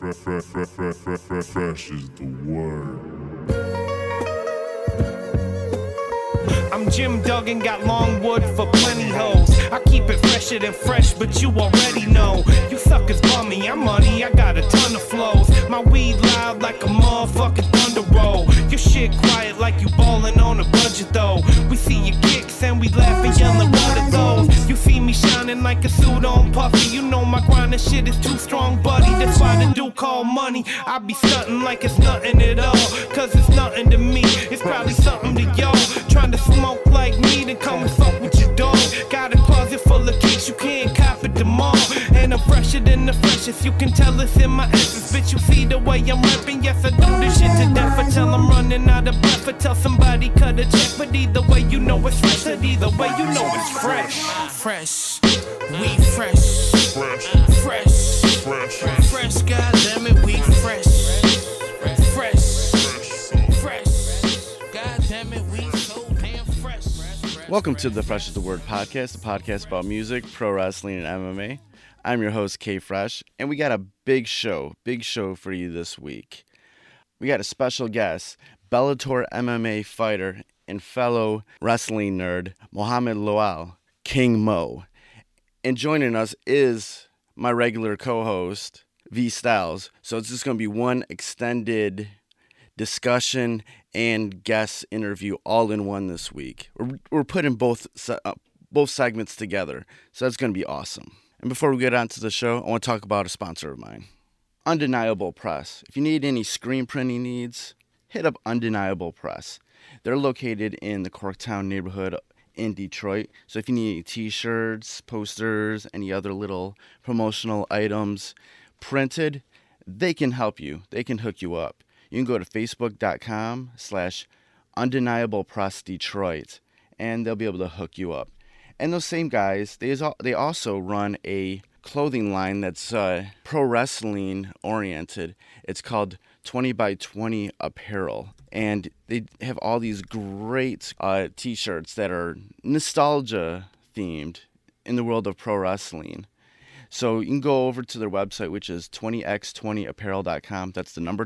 fresh, is the word. I'm Jim Duggan, got long wood for plenty hoes. I keep it fresher than fresh, but you already know. You suckers bummy, I'm money, I got a ton of flows. My weed loud like a motherfucking thunder roll. Your shit quiet like you ballin' on a budget though. We see your kicks and we laugh and yellin' what are those? You see me shining like a suit on puffy. You know my grind and shit is too strong, buddy. That's why the dude call money. I be stuntin' like it's nothing at all. Cause it's nothing to me. It's probably something to y'all. Trying to smoke like me, then come and fuck with your Got a closet full of kicks, you can't cop it them all. And I'm fresher than the freshest, you can tell it's in my essence. Bitch, you see the way I'm rapping, yes, I do this shit to death. I tell I'm running out of breath, I tell somebody cut a check. But either way, you know it's fresh, and either way, you know it's fresh. Fresh, we fresh. Fresh, Fresh, fresh, fresh, goddammit, we Welcome to the Fresh is the Word podcast, a podcast about music, pro wrestling, and MMA. I'm your host, K Fresh, and we got a big show, big show for you this week. We got a special guest, Bellator MMA fighter and fellow wrestling nerd, Muhammed Lawal, King Mo. And joining us is my regular co host, V Styles. So it's just going to be one extended discussion and guest interview all in one this week. We're, we're putting both uh, both segments together, so that's going to be awesome. And before we get on to the show, I want to talk about a sponsor of mine, Undeniable Press. If you need any screen printing needs, hit up Undeniable Press. They're located in the Corktown neighborhood in Detroit. So if you need any t-shirts, posters, any other little promotional items printed, they can help you. They can hook you up. You can go to facebook.com slash undeniable Detroit and they'll be able to hook you up. And those same guys, they, they also run a clothing line that's uh, pro wrestling oriented. It's called 20 by 20 Apparel. And they have all these great uh, t shirts that are nostalgia themed in the world of pro wrestling. So you can go over to their website, which is 20x20apparel.com. That's the number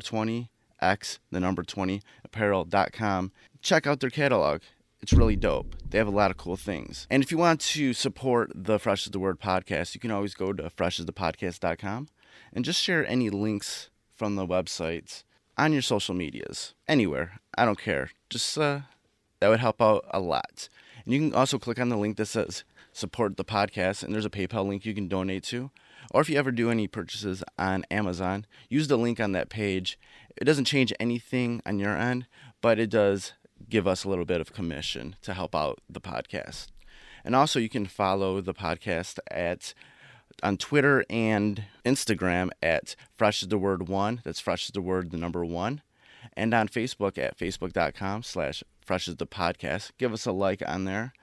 20x, the number 20 apparel.com. Check out their catalog. It's really dope. They have a lot of cool things. And if you want to support the Fresh is the Word podcast, you can always go to freshasthepodcast.com and just share any links from the websites on your social medias. Anywhere. I don't care. Just uh, that would help out a lot. And you can also click on the link that says support the podcast, and there's a PayPal link you can donate to. Or if you ever do any purchases on Amazon, use the link on that page. It doesn't change anything on your end, but it does give us a little bit of commission to help out the podcast. And also, you can follow the podcast at on Twitter and Instagram at Fresh is the Word One. That's Fresh is the Word the number one, and on Facebook at facebook.com slash Fresh is the Podcast. Give us a like on there,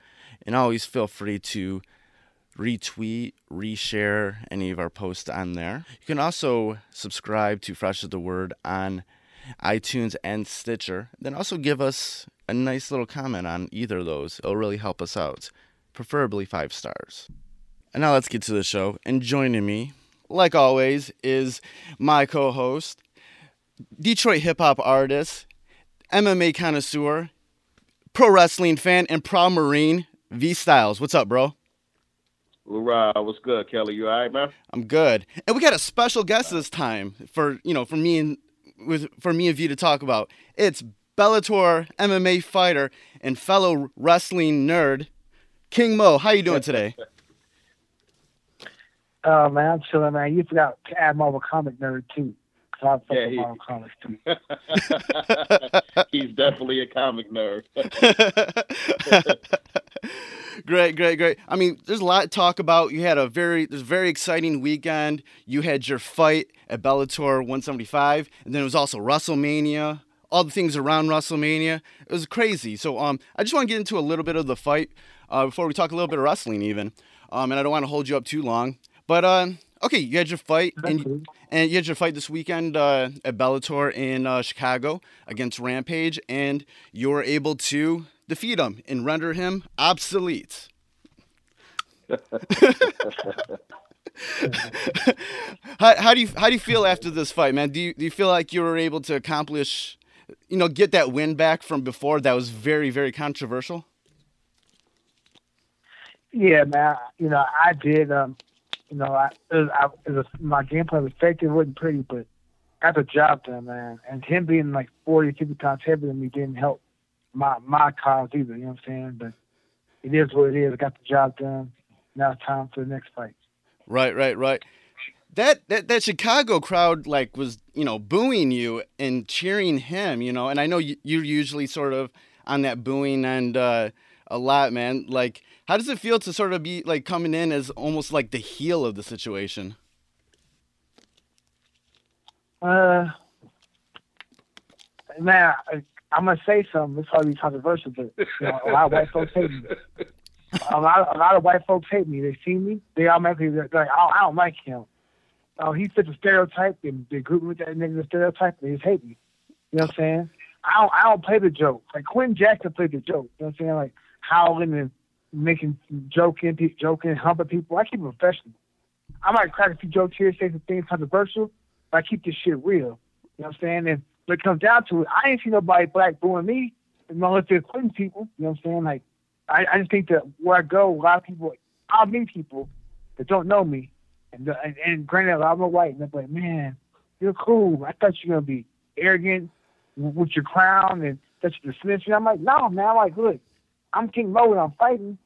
and always feel free to retweet, reshare any of our posts on there. You can also subscribe to Fresh is the Word on iTunes and Stitcher. Then also give us a nice little comment on either of those. It'll really help us out, preferably five stars. And now let's get to the show. And joining me, like always, is my co host, Detroit hip hop artist, MMA connoisseur, pro wrestling fan, and proud Marine, V Styles. What's up, bro? Hoorah, what's good, Kelly? You all right, man? I'm good. And we got a special guest this time for, you know, for me and with for me and V to talk about. It's Bellator MMA fighter and fellow wrestling nerd, King Mo. How you doing today? Oh man, I'm chilling, man. You forgot to add Marvel comic nerd too. 'Cause I fuck Yeah, he- Marvel comics too. He's definitely a comic nerd. great, great, great. I mean, there's a lot to talk about. You had a very, there's a very exciting weekend. You had your fight at Bellator 175, and then it was also WrestleMania. All the things around WrestleMania. It was crazy. So, um, I just want to get into a little bit of the fight uh, before we talk a little bit of wrestling, even. Um, and I don't want to hold you up too long. But um, okay, you had your fight, and and you had your fight this weekend uh, at Bellator in uh, Chicago against Rampage, and you were able to defeat him and render him obsolete. how, how do you how do you feel after this fight, man? Do you do you feel like you were able to accomplish, you know, get that win back from before that was very very controversial? Yeah, man. You know, I did. Um, you know, I, it was, I, it was my gameplay was effective. Wasn't pretty, but got the job done, man. And him being like 40, 50 times heavier than me didn't help my my cause either. You know what I'm saying? But it is what it is. I got the job done. Now it's time for the next fight. Right, right, right. That, that that Chicago crowd like was you know booing you and cheering him, you know, and I know you, you're usually sort of on that booing end uh, a lot, man. Like, how does it feel to sort of be like coming in as almost like the heel of the situation? Uh, man, I, I'm gonna say something. It's probably controversial, but you know, a lot of white folks hate me. A lot, a lot of white folks hate me. They see me, they automatically they're like, oh, I don't like him. Oh, he fits a stereotype, and they group me with that nigga stereotype, and they just hate me. You know what I'm saying? I don't, I don't play the joke. Like Quinn Jackson played the joke. You know what I'm saying? Like howling and making joking, joking, humping people. I keep it professional. I might crack a few jokes here, say some things controversial, but I keep this shit real. You know what I'm saying? And when it comes down to it, I ain't see nobody black booing me, unless they're Clinton people. You know what I'm saying? Like, I, I just think that where I go, a lot of people, I'll meet people that don't know me, and uh, and, and granted, I'm a white, and they're like, man, you're cool. I thought you were gonna be arrogant with your crown and that you dismiss me. I'm like, no, man. I'm like, look, I'm King Mo and I'm fighting.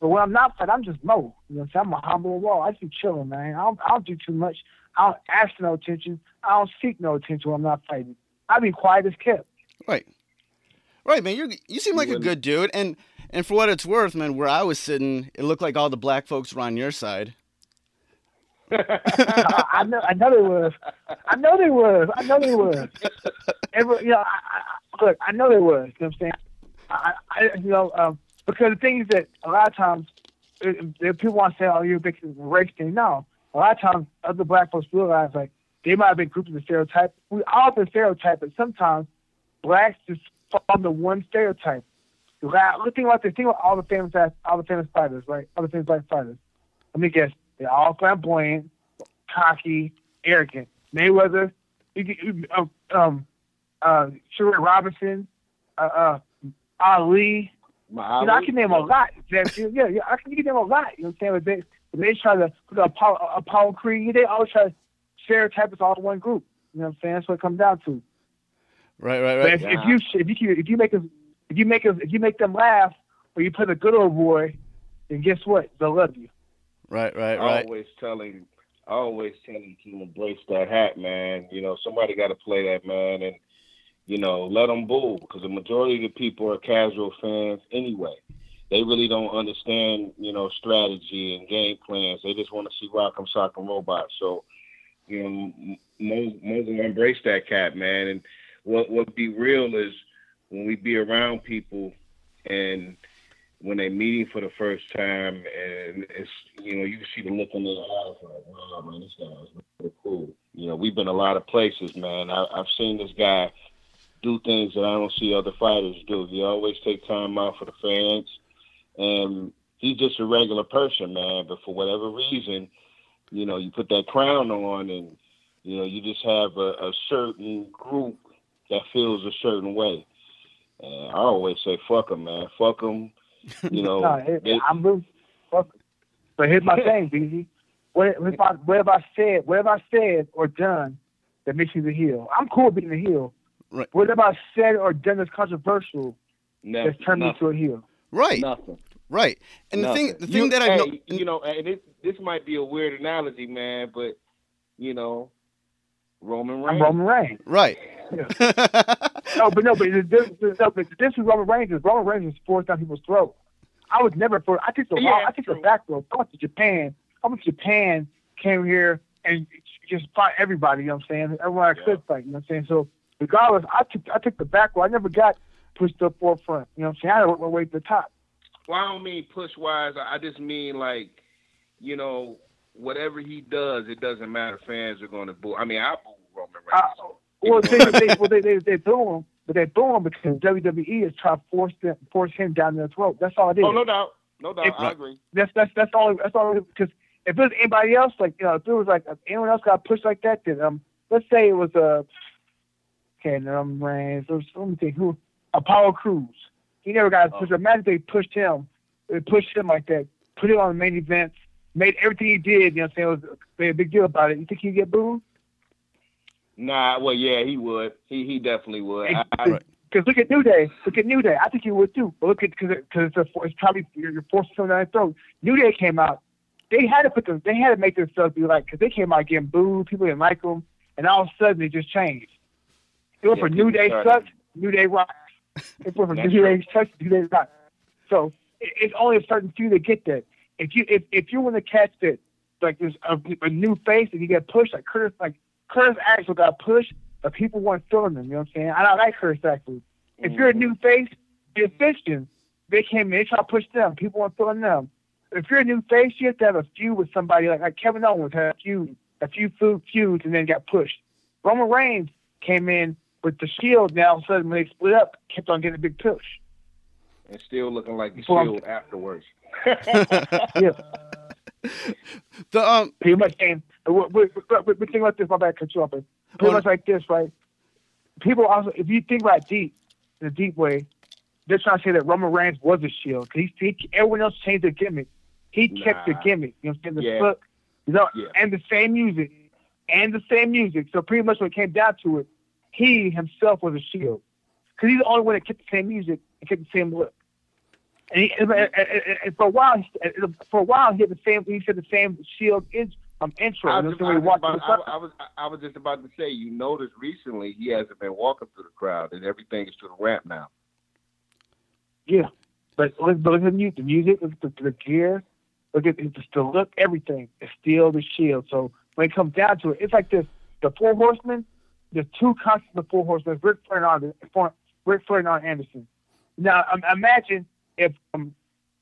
But when I'm not fighting, I'm just Mo. You know what I'm saying? I'm a humble wall. I just be chilling, man. I don't, I don't do too much. I don't ask no attention. I don't seek no attention when I'm not fighting. I be quiet as kept. Right. Right, man. You you seem like a good dude, and and for what it's worth, man, where I was sitting, it looked like all the black folks were on your side. I, I know, I know they was. I know they was. I know they was. Every, you know, I, I, look, I know they was. You know what I'm saying? I, I you know, um, because the thing is that a lot of times, if, if people want to say, "Oh, you're a big race thing," no. A lot of times, other black folks realize like they might have been grouped in the stereotype. We all have been stereotyped, but sometimes blacks just fall into one stereotype. Look, think about this. Think about all the famous all the famous fighters, right? All the famous black fighters. Let me guess. They're all flamboyant, cocky, arrogant. Mayweather, um, um, uh, Sugar Robinson, uh, uh, Ali. You know, I can name a lot. Yeah, yeah, I can, you can name a lot. You know what I'm saying? But they, they try to put Apollo, Apollo Creed. They always try to stereotype is all in one group. You know what I'm saying? That's what it comes down to. Right, right, right. if, if you if you if you make us if you make us if you make them laugh or you put a good old boy, then guess what? They'll love you. Right, right, I right. always telling, I always telling to embrace that hat, man. You know, somebody got to play that, man, and you know, let them boo because the majority of the people are casual fans anyway. They really don't understand, you know, strategy and game plans. They just want to see Rock'em Sock'em robots. So, you know, Mo, Mo will embrace that cat, man. And what what be real is when we be around people and when they meeting for the first time and it's you know you can see the look in their eyes like wow man this guy is really cool. You know we've been a lot of places man. I, i've seen this guy do things that i don't see other fighters do. He always take time out for the fans and he's just a regular person man. But for whatever reason you know you put that crown on and you know you just have a, a certain group that feels a certain way and i always say fuck them man fuck them you know, No, it, they- I'm really fuck it. But here's my thing, BZ. What, what, have I, what have I said? What have I said or done that makes you the heel? I'm cool being the heel. Right. What have I said or done that's controversial never, that's turned me nothing, into a heel? Right, nothing. Right. And the thing, the thing You- that I know, hey, you know, and this this might be a weird analogy, man, but you know, Roman I'm Reigns. Roman Reigns. right. No, but no, but this, difference, no, but the difference with Roman Reigns is Roman Reigns is forced down people's throat. I was never for. I took the Yeah, I took the back road. I went to Japan. I went to Japan, came here, and just fought everybody. You know what I'm saying? Everyone I could fight. You know what I'm saying? So regardless, I took I took the back road. I never got pushed up forefront. You know what I'm saying? I had to work my way to the top. Well, I don't mean push wise. I just mean like, you know, whatever he does, it doesn't matter. Fans are going to boo. I mean, I boo Roman Uh, well, they, they, well, they, they, they boo him, but they boo him because WWE is trying to force them, force him down their throat. That's all it is. oh, no doubt, no doubt. If- I agree. That's that's that's all. That's all. Because if it was anybody else, like you know, if it was like if anyone else got pushed like that, then um, let's say it was a, uh, okay, um, Reigns, let me think, who, Apollo Crews. He never got pushed. Oh. Imagine they pushed him, they pushed him like that, put him on the main events, made everything he did. You know, what I'm saying, was made a big deal about it. You think he'd get booed? Nah, well, yeah, he would. He he definitely would. Because look at New Day. Look at New Day. I think he would too. But look at because because it's, it's probably you're, you're forcing something down their throat. New Day came out. They had to put them. They had to make themselves be like because they came out getting booed. People didn't like them, and all of a sudden they just changed. It went yeah, for New Day sucks. New Day rocks. It went for New Day sucks. New Day rocks. So it, it's only a certain few that get that. If you if if you want to catch that like there's a, a new face and you get pushed like Curtis like Curtis Axel got pushed, but people weren't feeling them. You know what I'm saying? I don't like Curtis Axel. If you're a mm. new face, you're Christian. They came in, they try to push them. People weren't feeling them. If you're a new face, you have to have a feud with somebody like, like Kevin Owens had a feud, a few few feuds, and then got pushed. Roman Reigns came in with the Shield. Now all of a sudden, when they split up, kept on getting a big push. And still looking like the Shield afterwards. yeah. The um pretty much and we, we, we, we think about this. My bad, cut you off. Pretty well, much like this, right? People also, if you think about deep, in the deep way, they're trying to say that Roman Reigns was a shield because he, he, everyone else changed their gimmick. He nah. kept the gimmick. You know what I'm saying? The yeah. Book, you know, yeah. and the same music, and the same music. So pretty much when it came down to it, he himself was a shield because he's the only one that kept the same music and kept the same look. And, he, and, and, and for a while, for a while, he had the same. He said the same shield is um, intro. I was, just, I, was about, I, I, was, I was just about to say, you noticed recently he hasn't been walking through the crowd, and everything is to the ramp now. Yeah, but look, look at the, the music, look at the, the gear, look at the, the look, everything is still the shield. So when it comes down to it, it's like this: the Four Horsemen. There's two constants of Four Horsemen: Ric Flair and Arn, Ric Flair and Arn Anderson. Now, um, imagine if um,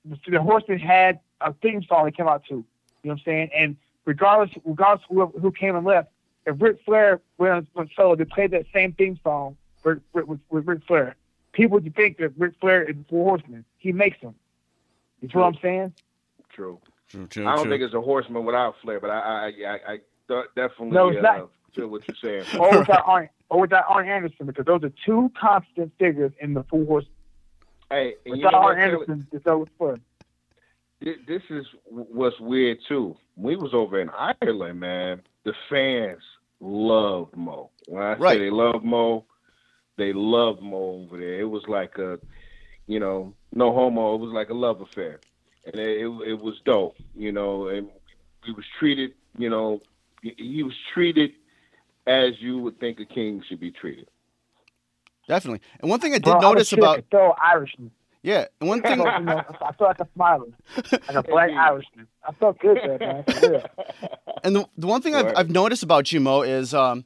the, the Horsemen had a theme song they came out to. You know what I'm saying? And regardless regardless who, who came and left, if Ric Flair went, went solo, they played that same theme song with, with, with Ric Flair. People would think that Ric Flair is the Four Horsemen. He makes them. You know what I'm saying? True. True, true, I don't true. think it's a horseman without Flair, but I I I, I definitely no, it's uh, not. Feel what you're saying. or without Arn, or without Arn Anderson, because those are two constant figures in the Four horse. Hey, without you know Arn Anderson, it's over Flair this is what's weird too. We was over in Ireland, man. The fans love Mo. When I right. say they love Mo, they love Mo over there. It was like a, you know, no homo. It was like a love affair, and it, it, it was dope, you know. And he was treated, you know, he was treated as you would think a king should be treated. Definitely. And one thing I did Bro, notice about throw Irishman. Yeah, and one thing I feel like a smiler, like a black Irishman. I felt good there, man. And the, the one thing I've, I've noticed about you, Mo, is um,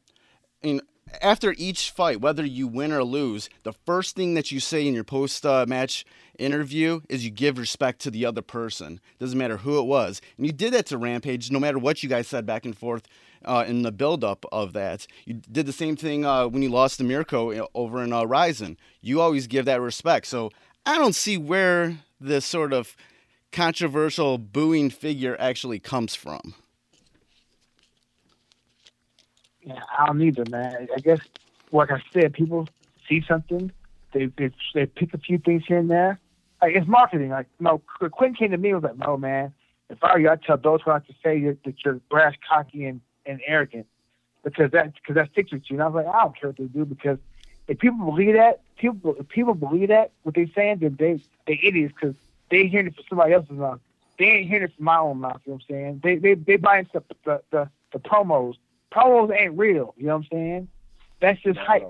in after each fight, whether you win or lose, the first thing that you say in your post uh, match interview is you give respect to the other person. Doesn't matter who it was. And you did that to Rampage, no matter what you guys said back and forth uh, in the buildup of that. You did the same thing uh, when you lost to Mirko over in uh, Rizin. You always give that respect. So I don't see where this sort of controversial booing figure actually comes from. Yeah, I don't either, man. I guess, like I said, people see something, they they, they pick a few things here and there. Like it's marketing. Like no, Quinn came to me and was like, "No, man, if I were you, I'd tell those who have to say that, that you're brash, cocky, and, and arrogant because that because that sticks with you." And I was like, "I don't care what they do because if people believe that, people if people believe that what they're saying, then they they idiots because they're hearing it from somebody else's mouth. They ain't hearing it from my own mouth. You know what I'm saying? They they they buying the the the, the promos. Promos ain't real. You know what I'm saying? That's just Not hype.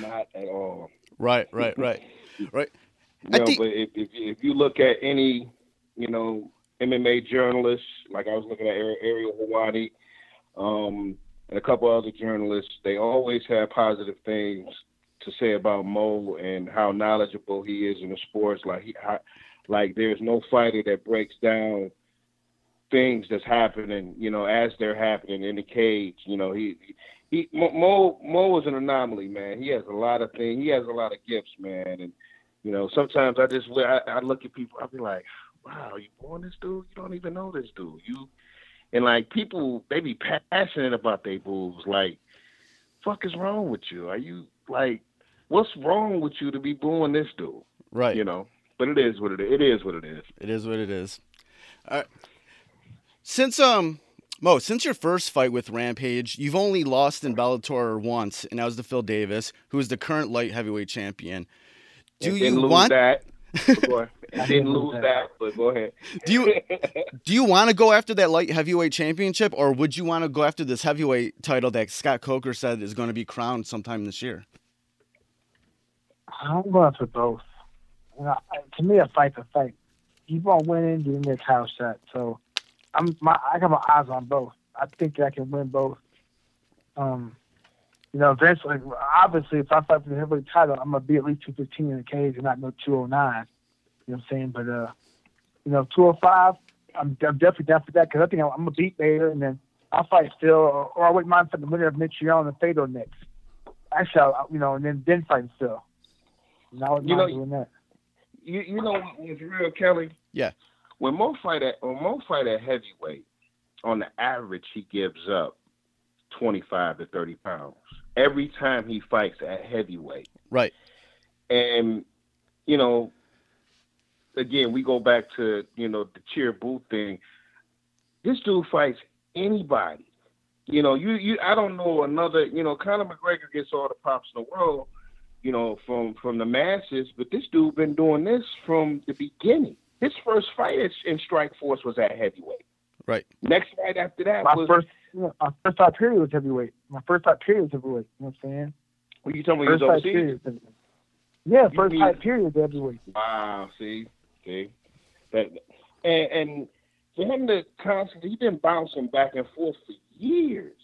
Not at all. Right, right, right, right. You know, think... but if, if if you look at any, you know, MMA journalists, like I was looking at Ariel Helwani, um, and a couple other journalists, they always have positive things to say about Mo and how knowledgeable he is in the sports. Like he, like there's no fighter that breaks down things that's happening, you know, as they're happening in the cage. You know, he he Mo Mo was an anomaly, man. He has a lot of things. He has a lot of gifts, man. And you know, sometimes I just I, I look at people, I'll be like, wow, you born this dude? You don't even know this dude. You and like people, they be passionate about their boobs. Like, fuck is wrong with you? Are you like, what's wrong with you to be booing this dude? Right. You know. But it is what it is. It is what it is. It is what it is. All right. Since um Mo, since your first fight with Rampage, you've only lost in Bellator once, and that was to Phil Davis, who is the current light heavyweight champion. Do you didn't lose want that? Go ahead. Didn't lose that, but go ahead. do you do you want to go after that light heavyweight championship, or would you want to go after this heavyweight title that Scott Coker said is going to be crowned sometime this year? I'm going for both. You know, to me, a fight's a fight. Keep on winning, giving me a title shot. So I'm my I got my eyes on both. I think I can win both. Um, you know, eventually, obviously, if I fight for the heavyweight title, I'm gonna be at least 215 in the cage and not no 209. You know what I'm saying? But uh, you know, 205, I'm, I'm definitely down for that because I think I'm, I'm gonna beat Bader and then I'll fight Phil, or, or I wouldn't mind fighting the winner of Mitrione and the Fedor next. Actually, I'll, you know, and then then fight Phil. And I wouldn't You mind know, doing that. you you know what's real, Kelly? Yeah. When Mo fight at when Mo fight at heavyweight, on the average he gives up twenty five to thirty pounds every time he fights at heavyweight. Right. And you know, again, we go back to you know the cheer booth thing. This dude fights anybody. You know, you you I don't know another. You know, Conor McGregor gets all the props in the world. You know, from from the masses, but this dude been doing this from the beginning. His first fight in- in Strikeforce was at heavyweight. Right. Next fight after that My was. first, you know, my first fight period was heavyweight. My first fight period was heavyweight. You know what I'm saying? What you talking about? First He was fight overseas. period. was. Yeah, You first mean- fight period was heavyweight. Wow, see, see, that, and, and for him to constantly, he's been bouncing back and forth for years,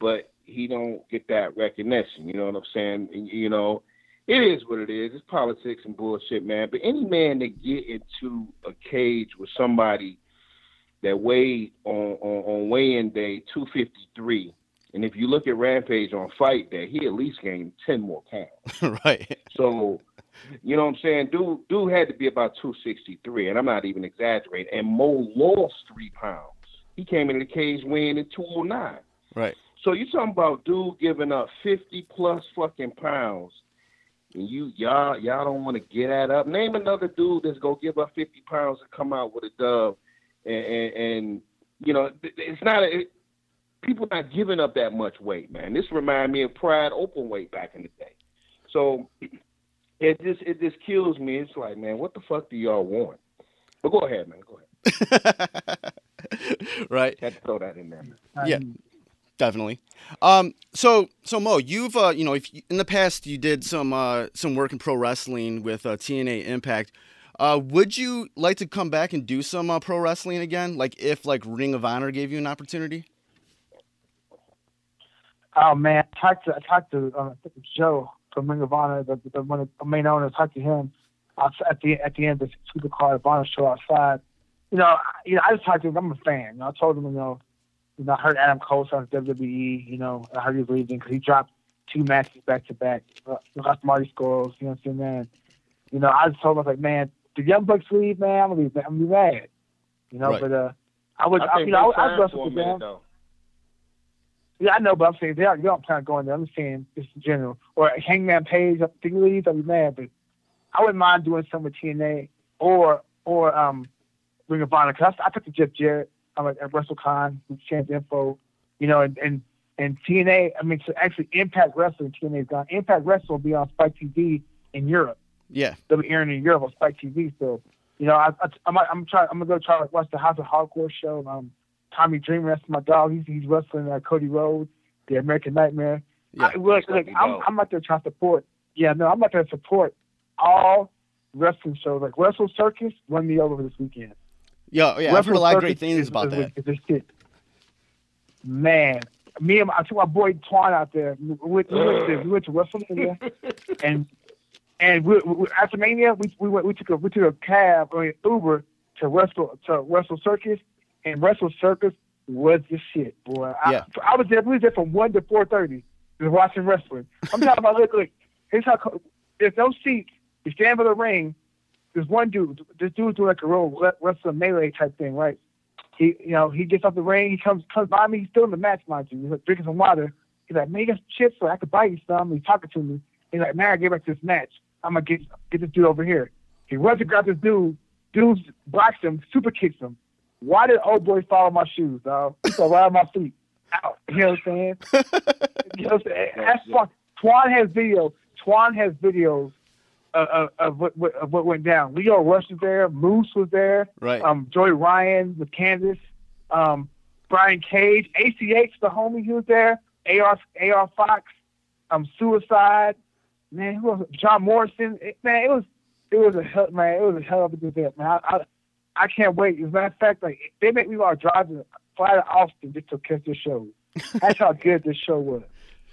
but he don't get that recognition. You know what I'm saying? You know, it is what it is. It's politics and bullshit, man. But any man that get into a cage with somebody that weighed on on, on weigh-in day 253, and if you look at Rampage on fight day, he at least gained 10 more pounds. right. So, you know what I'm saying? Dude, dude had to be about 263, and I'm not even exaggerating. And Mo lost three pounds. He came into the cage weighing at 209. Right. So you talking about dude giving up 50 plus fucking pounds, and you y'all y'all don't want to get that up. Name another dude that's gonna give up 50 pounds and come out with a dub, and, and, and you know it's not a. It, people not giving up that much weight, man. This remind me of Pride open weight back in the day. So it just it just kills me. It's like, man, what the fuck do y'all want? But go ahead, man. Go ahead. right. Had to throw that in there. Man. Yeah. Um, Definitely. Um, so so Mo, you've uh, you know, if you, in the past you did some uh, some work in pro wrestling with uh, TNA Impact. Uh, would you like to come back and do some uh, pro wrestling again? Like if like Ring of Honor gave you an opportunity? Oh man, I talked to I talked to uh, Joe from Ring of Honor, the, the one the main owner. I talked to him at the at the end of the Supercard of Honor show outside. You know, you know, I just talked to him. I'm a fan. You know, I told him, you know, you know, I heard Adam Cole on WWE. You know, I heard he was leaving because he dropped two matches back to back. Uh, Lost Marty Scurll. You know what I'm saying, man? You know, I just told him I was like, man, the Young Bucks leave, man. I'm gonna be, I'm gonna be mad. You know, Right. but uh, I was, I I, you know, I, I signed wrestled for a with minute them. though. Yeah, I know, but I'm saying they don't, don't plan on going there. I'm just saying just in general. Or Hangman Page, if he leaves, I'll be mad. But I wouldn't mind doing some with TNA or or um Ring of Honor. Cause I, I took to Jeff Jarrett. I'm at, at WrestleCon with Chance Info, you know, and and and TNA. I mean, so actually Impact Wrestling TNA's gone. Impact Wrestling will be on Spike TV in Europe. Yeah. They'll be airing in Europe on Spike TV. So, you know, I, I, I'm I'm trying. I'm gonna go try to watch the House of Hardcore show. Um, Tommy Dreamer, that's my dog. He's he's wrestling uh, Cody Rhodes, the American Nightmare. Yeah. I, look, look, I'm. I'm out there trying to support. Yeah, no, I'm out there to support all wrestling shows. Like Wrestle Circus, run me over this weekend. Yeah, yeah. I've heard a lot of great things is- about is- that. is shit. Man, me and my, I took my boy Twan out there. We went, we went, to, we went to WrestleMania, and and we, we, after Mania, we we went we took a we took a cab or an Uber to Wrestle to Wrestle Circus, and Wrestle Circus was the shit, boy. Yeah. I, I was there. We was there from one to four thirty, just watching wrestling. I'm talking about look, look. Here's how co- there's no seats. You stand by the ring, there's one dude. This dude's doing like a real le- wrestling melee type thing, right? He, you know, he gets off the ring. He comes comes by me. He's still in the match, mind you. He's like drinking some water. He's like, man, you got some chips, so I could buy you some. He's talking to me. He's like, man, I get back to this match. I'm gonna get get this dude over here. He runs to grab this dude. Dude blocks him, super kicks him. Why did old boy follow my shoes, dog? He fell right on my feet. Ow. You know what I'm saying? you know what I'm saying? That's fun. Twan has video. Twan has videos of, of, of, what, what, of what went down. Lio Rush was there. Moose was there. Right. Um, Joey Ryan with Kansas. Um, Brian Cage. ACH, the homie, he was there. AR, AR Fox. Um, Suicide. Man, who was it? John Morrison. It- man, it was it was a hell, man. It was a hell of a good event, man. I, I, I can't wait. As a matter of fact, like they make me want to drive to fly to Austin just to catch this show. That's how good this show was.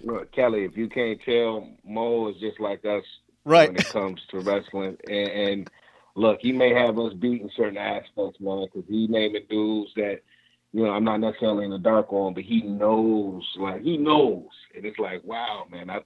Look, Kelly, if you can't tell, Mo is just like us Right. when it comes to wrestling. And, and look, he may have us beat in certain aspects, man, because he naming dudes that you know I'm not necessarily in the dark on, but he knows, like he knows, and it's like, wow, man, I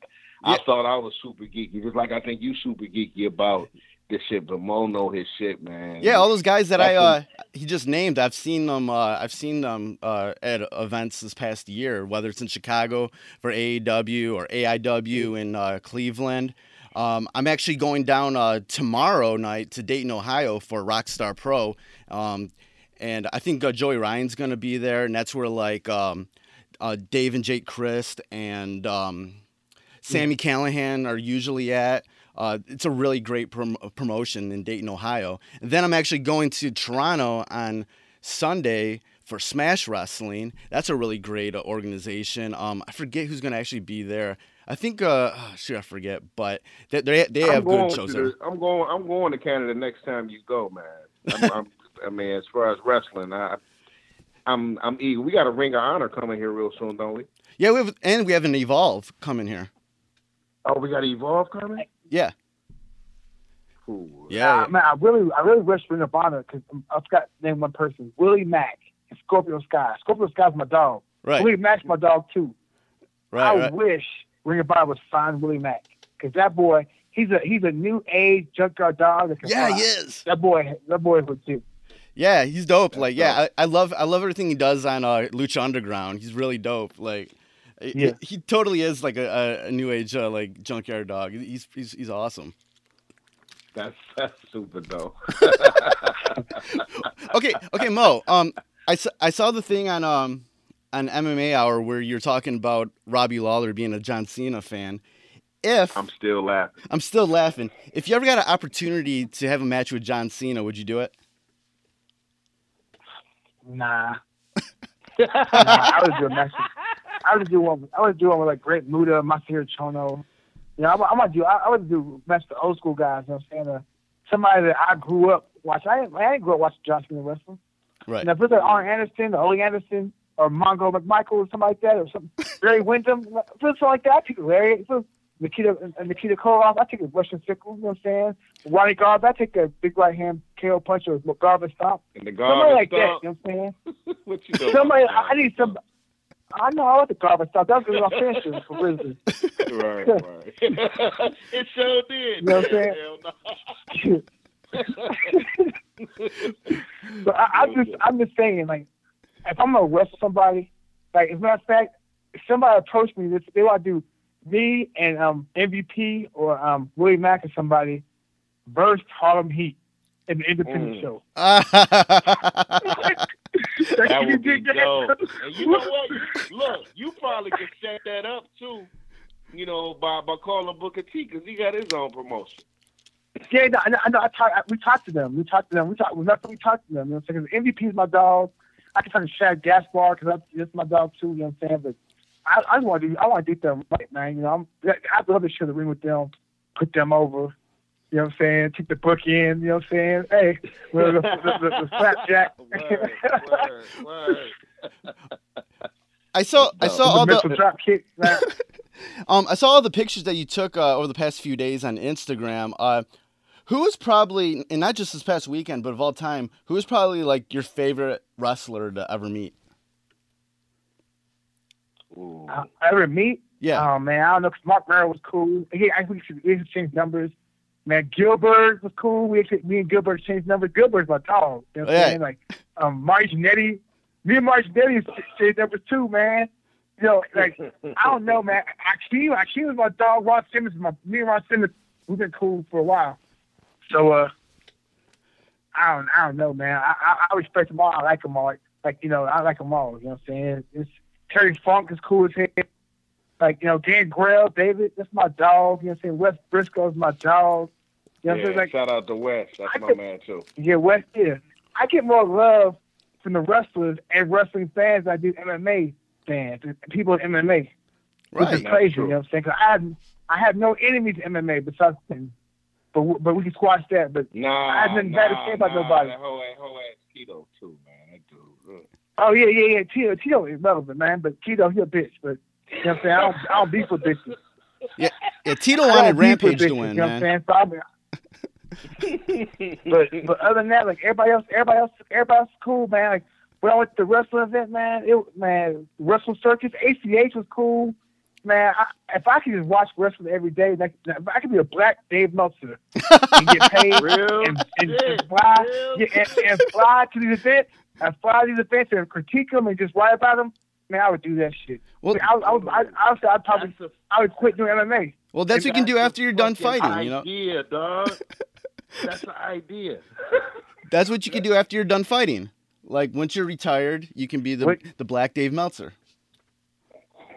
I Yeah. thought I was super geeky, just like I think you super geeky about this shit, but Mo know his shit, man. Yeah, all those guys that I uh, he just named, I've seen them. Uh, I've seen them uh, at events this past year, whether it's in Chicago for AAW or AIW in uh, Cleveland. Um, I'm actually going down uh, tomorrow night to Dayton, Ohio for Rockstar Pro, um, and I think uh, Joey Ryan's going to be there, and that's where like um, uh, Dave and Jake Crist and um, Sami Callihan are usually at. Uh, it's a really great prom- promotion in Dayton, Ohio. And then I'm actually going to Toronto on Sunday for Smash Wrestling. That's a really great uh, organization. Um, I forget who's going to actually be there. I think, uh, oh, shoot, I forget, but they they, they have good shows the- I'm going. I'm going to Canada next time you go, man. I'm, I'm, I mean, as far as wrestling, I, I'm I'm eager. We got a Ring of Honor coming here real soon, don't we? Yeah, we have, and we have an Evolve coming here. Oh, we got Evolve coming. Yeah, Ooh. yeah. Uh, man, I really, I really wish Ring of Honor because I've got to name one person: Willie Mack and Scorpio Sky. Scorpio Sky's my dog. Right, Willie Mack's my dog too. right, I right. wish Ring of Honor would sign Willie Mack because that boy, he's a he's a new age junkyard dog. That can Yeah, fly. he is. That boy, that boy is legit. Yeah, he's dope. That's like, yeah, I, I love I love everything he does on uh, Lucha Underground. He's really dope. Like, he- Yeah. he, totally is like a, a, a new age uh, like junkyard dog. He's he's, he's awesome. That's that's super dope. Okay, okay, Mo. Um, I, s- I saw the thing on um on MMA Hour where you're talking about Robbie Lawler being a John Cena fan. If I'm still laughing. I'm still laughing, if you ever got an opportunity to have a match with John Cena, would you do it? Nah. nah I would do a match. I would do one. I would do one with like Great Muta, Masahiro Chono. You know, I, I might do. I, I would do match the old school guys. You know what I'm saying? Uh, somebody that I grew up watching. I didn't, I didn't grow up watching John Cena wrestling. Right. Now, if it's like Arn Anderson, or Ole Anderson, or Mongo McMichael, or something like that, or something, Barry Windham, if it's something like that, I take Larry. If it's Nikita, uh, Nikita Koloff, I take a Russian sickle. You know what I'm saying? Ronnie Garvin, I take a big right hand KO punch or Garvin stomp. And the Somebody garbage like that. You know what I'm saying? what you doing? Somebody, I I need some. I know I want the garbage stuff. That was my finisher for Grizzlies. right, right. it sure did. You know what I'm saying? Hell no. so I, I'm just, I'm just saying, like, if I'm gonna wrestle somebody, like, as a matter of fact, if somebody approached me, this, they want to do me and um MVP or um Willie Mack or somebody versus Harlem Heat in the independent Mm. show. That would be dope. And you know what? Look, you probably could set that up too. You know, by by calling Booker T because he got his own promotion. Yeah, no, I know. I, talk, I we talked to them. We talked to them. We talked. We, we talked to them. You know what I'm saying? 'Cause MVP is my dog. I can talk to Shad Gaspard because that's my dog too. You know what I'm saying? But I, I just want to do. I want to do them right, man. You know, I'm. I'd love to share the ring with them, put them over. You know what I'm saying? Take the book in. You know what I'm saying? Hey, well, the, the, the, the slapjack. Word, word, word. I saw I saw all the the drop kick. Um I saw all the pictures that you took uh, over the past few days on Instagram. Uh, who is probably and not just this past weekend, but of all time, who is probably like your favorite wrestler to ever meet? Uh, ever meet? Yeah. Oh man, I don't know. 'cause Mark Merrill was cool. He, I think he should, he change numbers. Man, Gilbert was cool. We actually, me and Gilbert changed numbers. Gilbert's my dog. You know what I'm Yeah. saying? Like, um, Marty Jannetty. Me and Marty Jannetty changed numbers too, man. You know, like, I don't know, man. Akeem, Akeem was my dog. Ron Simmons, my, me and Ron Simmons, we've been cool for a while. So, uh, I don't, I don't know, man. I, I, I respect them all. I like them all. Like, like, you know, I like them all. You know what I'm saying? It's, Terry Funk is cool as hell. Like, you know, Dan Grell, David, that's my dog. You know what I'm saying? Wes Briscoe's my dog. You know what I'm Yeah, saying? Like, shout out to West. That's I my could- man too. yeah, West, yeah. I get more love from the wrestlers and wrestling fans than I do MMA fans, and people in MMA. Which is Right. Crazy, you know what I'm saying? 'Cause I have, I have no enemies in MMA besides. But, but we can squash that. But Nah, I have nothing bad to nah, say about nah, nobody. That whole, that whole ass keto too, man. That dude. ugh. oh yeah, yeah, yeah. Tito, Tito is relevant, man. But Tito, he a bitch. But you know what I'm saying? I don't, I don't beef with bitches. Yeah, yeah. Tito wanted beef with Rampage to bitches, win, You know what I'm saying? So I mean, but but other than that, like everybody else, everybody else, everybody else is cool, man. Like when I went to the wrestling event, man, it man, wrestling Circus, ACH was cool, man. I, if I could just watch wrestling every day, like if I could be a black Dave Meltzer and get paid Real and, and, and fly, real yeah, and, and fly to these events, and fly to these events and critique them and just write about them, man, I would do that shit. Well, I, was- I, was, I, I, honestly, I'd probably, That's I would quit doing MMA. well, that's what you can do after you're done fucking fighting. You know, Yeah, dog. That's the idea. that's what you can do after you're done fighting. Like once you're retired, you can be the What- the Black Dave Meltzer.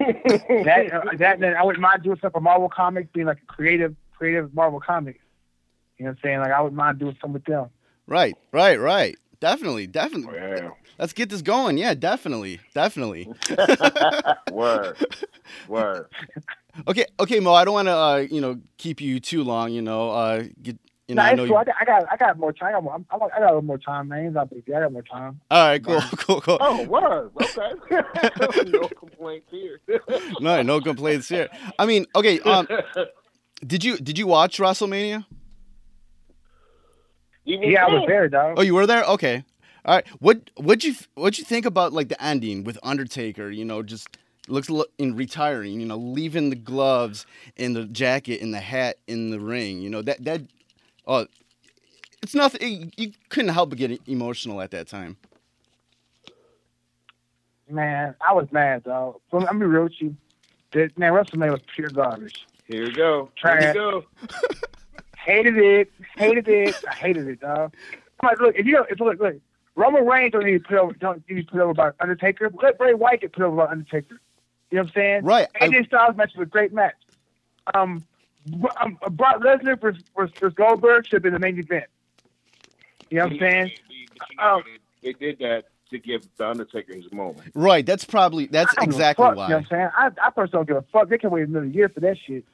That uh, that then I wouldn't mind doing stuff for Marvel Comics, being like a creative, creative Marvel Comics. You know what I'm saying? Like I wouldn't mind doing something with them. Right, right, right. Definitely, definitely. Yeah. Let's get this going. Yeah, definitely, definitely. Word. Word. Okay, okay, Mo. I don't want to, uh, you know, keep you too long. You know, uh, get, you know, nah, I it's know. cool. You, I got, I got, I got more time. I got, I'm, I'm, I got a little more time, man. It's not big. I got more time. all right, cool, cool, cool. Oh, word. Okay. no complaints here. No, no complaints here. I mean, okay. Um, did you did you watch WrestleMania? You was Yeah, I was there. there, dog. Oh, you were there. Okay. All right. What what'd you what'd you think about like the ending with Undertaker? You know, just looks lo- in retiring. You know, leaving the gloves and the jacket and the hat in the ring. You know that that oh, it's nothing. You couldn't help but get emotional at that time. Man, I was mad, dog. So, I'm gonna be real with you. That, man, WrestleMania was pure garbage. Here we go. Try Here it. we go. Hated it. Hated it. I hated it, dog. I'm like, look, if you don't, if look, look, Roman Reigns don't need to put over, don't need to put over by Undertaker. Let Bray Wyatt get put over by Undertaker. You know what I'm saying? Right. I- AJ Styles match was a great match. Um, Bro- um Brock Lesnar versus, versus, versus Goldberg should have been the main event. You know what I'm saying? But you know Oh. They did that to give the Undertaker his moment. Right. That's probably that's I don't give a exactly fuck, why. You know what I'm saying? I, I personally don't give a fuck. They can wait another year for that shit.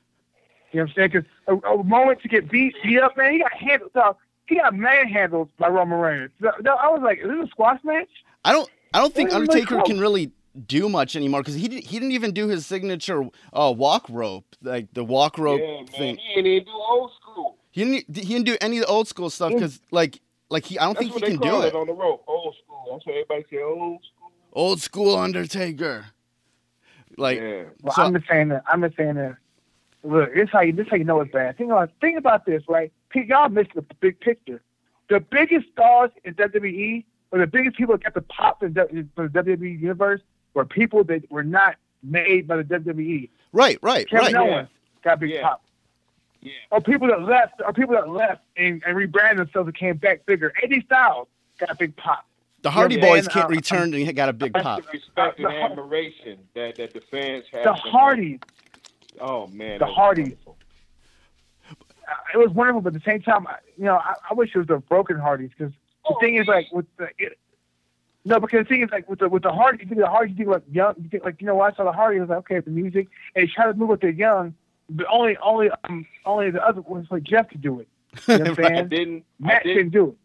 You know what I'm saying? Because a, a moment to get beat, beat up, man, he got handled. dog. He got manhandled by Roman Reigns. No, no, I was like, is this a squash match? I don't I don't think What is it Undertaker called? can really do much anymore because he did, he didn't even do his signature uh, walk rope like the walk rope yeah, man. thing. He ain't even do old school. He didn't he didn't do any of the old school stuff because like like he I don't That's think he can do call it. on the rope. Old school. That's what everybody say. Old school. Old school Undertaker. Like yeah. Well, So- I'm just saying that. I'm just saying that. Look, this how you this how you know it's bad. Think about think about this, right? Y'all missed the big picture. The biggest stars in WWE, or the biggest people that got the pop in the, for the WWE universe, were people that were not made by the WWE. right, right, Kevin right. Yeah. Owens got big Yeah. pop. Yeah. Or people that left, or people that left and, and rebranded themselves and came back bigger. AJ Styles got a big pop. The Hardy Yeah, Boys man, can't uh, return and got a big pop. the respect and The admiration that, that the fans have. The for. Hardys, Oh man. The that's Hardys. wonderful. uh, it was wonderful, but at the same time, I- you know, I, I wish it was the broken Hardys because the Oh, thing is like with the it, no, because the thing is like with the with the Hardys, you think of the Hardys, you think like young, you think like you know, when I saw the Hardys, I was like, okay, the music, and they try to move with the young, but only only um only the other ones like Jeff could do it. You know what I'm I saying? didn't. I Matt didn't. couldn't do it.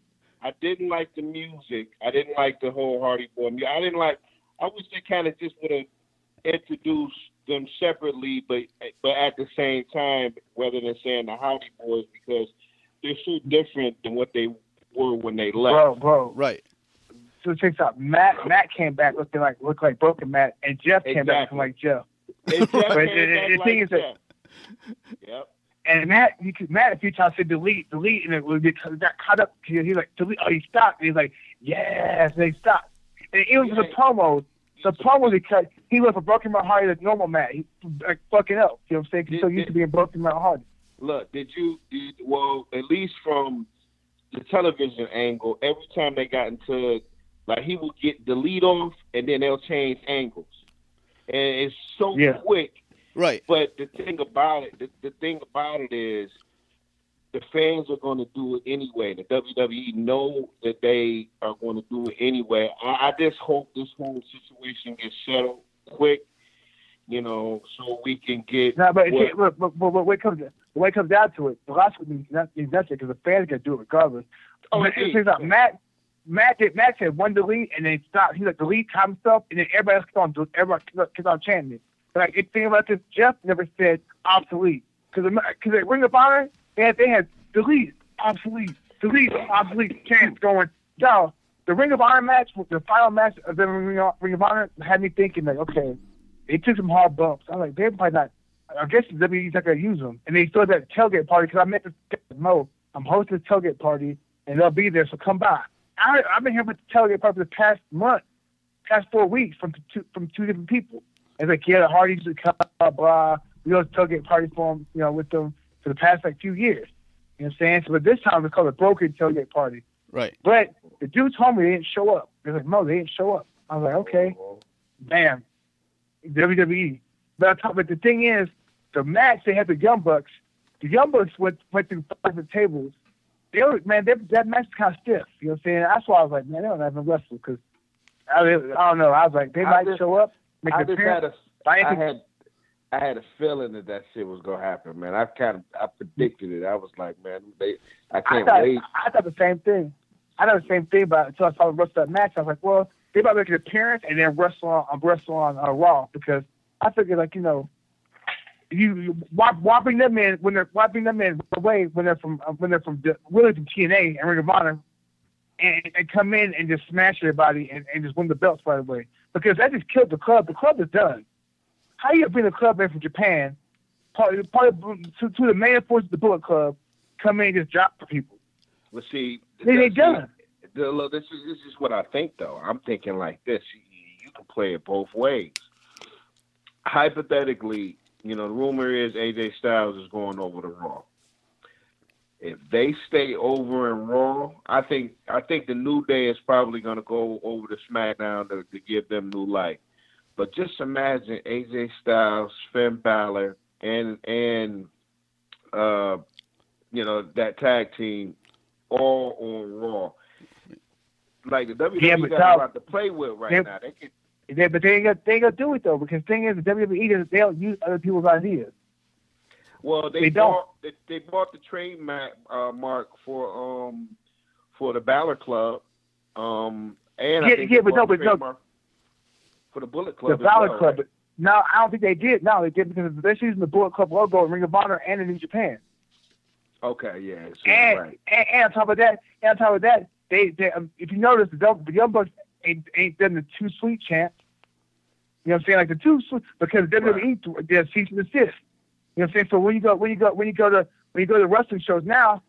I didn't like the music. I didn't like the whole Hardy Boy. music. I didn't like. I wish they kind of just would have introduced them separately, but but at the same time, rather than saying the Hardy Boys, because they're so different than what they were when they left. Bro, bro. Right. So check this out. Matt Matt came back looking like looked like broken Matt, and Jeff came back looking like Jeff. But the- the thing is that- Yep. And Matt, you could, Matt a few times said delete, delete, and it would get got caught up. He, he's like delete. Oh, he stopped. And he's like, yes, and he stopped. And even for the promos, the promos he cut, he went from broken Matt Hardy to normal Matt. He like fucking up. You know what I'm saying? He's so used to being broken Matt Hardy. Look, did you? Did, well, at least from the television angle, every time they got into like he will get the lead off, and then they'll change angles, and it's so Yeah. quick. Right. But the thing about it, the, the thing about it is, the fans are going to do it anyway. The WWE know that they are going to do it anyway. I, I just hope this whole situation gets settled quick, you know, so we can get. No, but, what- it, but, but, but, but when it comes the way it comes down to it, the last one means not- means nothing because the fans gonna do it regardless. Oh, but yeah. it turns out Matt, Matt did Matt said one delete and then stopped. He like delete time stuff and then everybody else kept on everybody kept- on chanting it. But like it thing about this, Jeff never said obsolete because because at Ring of Honor they had they had delete obsolete delete obsolete chants going. Yo, the Ring of Honor match, the final match of the Ring of Honor had me thinking like, okay, they took some hard bumps. I'm like, they're probably not. I guess the WWE's not gonna use them. And they still had that tailgate party because I met this Mo. I'm hosting a tailgate party, and they'll be there. So come by. I, I've been here with the tailgate party for the past month, past four weeks from two from two different people. It's like yeah, the Hardys would come, blah blah. We go to tailgate party for them, you know, with them for the past like few years. You know what I'm saying? So, but this time it's called a broken tailgate party. Right. But the dude told me they didn't show up. They're like, no, they didn't show up. I was like, okay, bam, WWE. But I talk, but the thing is, the match they had the Young Bucks. The Young Bucks went went through five tables. Man, they, that match kind of stiff. You know what I'm saying? That's why I was like, man, they don't have no wrestle because I, I don't know. I was like, they I might just- show up, make I just had a, I I had, I had a feeling that that shit was gonna happen, man. I kind of, I predicted it. I was like, man, they, I I can't thought, wait. I thought the same thing. I thought the same thing but until I saw the rest of that match. I was like, well, they might make an appearance and then wrestle on, on wrestle on uh, Raw because I figured like you know, you, why them in when they're why bring them in away when they're from uh, when they're from really from TNA and Ring of Honor and, and come in and just smash everybody and, and just win the belts right away because that just killed the club. The club is done. How you bring the club in from Japan, part, part of, to, to the main force of the Bullet Club, come in and just drop for people. Well, see, They ain't done. the- look, this is this is what I think though. I'm thinking like this. You, you can play it both ways. Hypothetically, you know, the rumor is AJ Styles is going over to Raw. If they stay over in Raw, I think I think the New Day is probably going to go over to SmackDown to, to give them new life. But just imagine AJ Styles, Finn Balor, and and uh, you know that tag team all on Raw. Like the WWE Yeah, got a lot to play with right Yeah. now. They can They, but they ain't gonna, they ain't gonna do it though because the thing is the WWE doesn't- they don't use other people's ideas. Well, they, They don't. bought they, they bought the trademark uh, mark for um for the Balor Club, um and I Yeah, think yeah, they but no, but no. for the Bullet Club. the Balor well, Club. right? But no, I don't think they did. No, they did because they're using the Bullet Club logo in Ring of Honor and in New Japan. Okay, yeah, so And, right. and and on top of that, and on top of that, they, they um, if you notice the, the Young Bucks ain't, ain't done the two sweet chant. You know what I'm saying? Like the two sweet because WWE did cease and desist. You know what I'm saying? So when you go when you go when you go to when you go to wrestling shows now,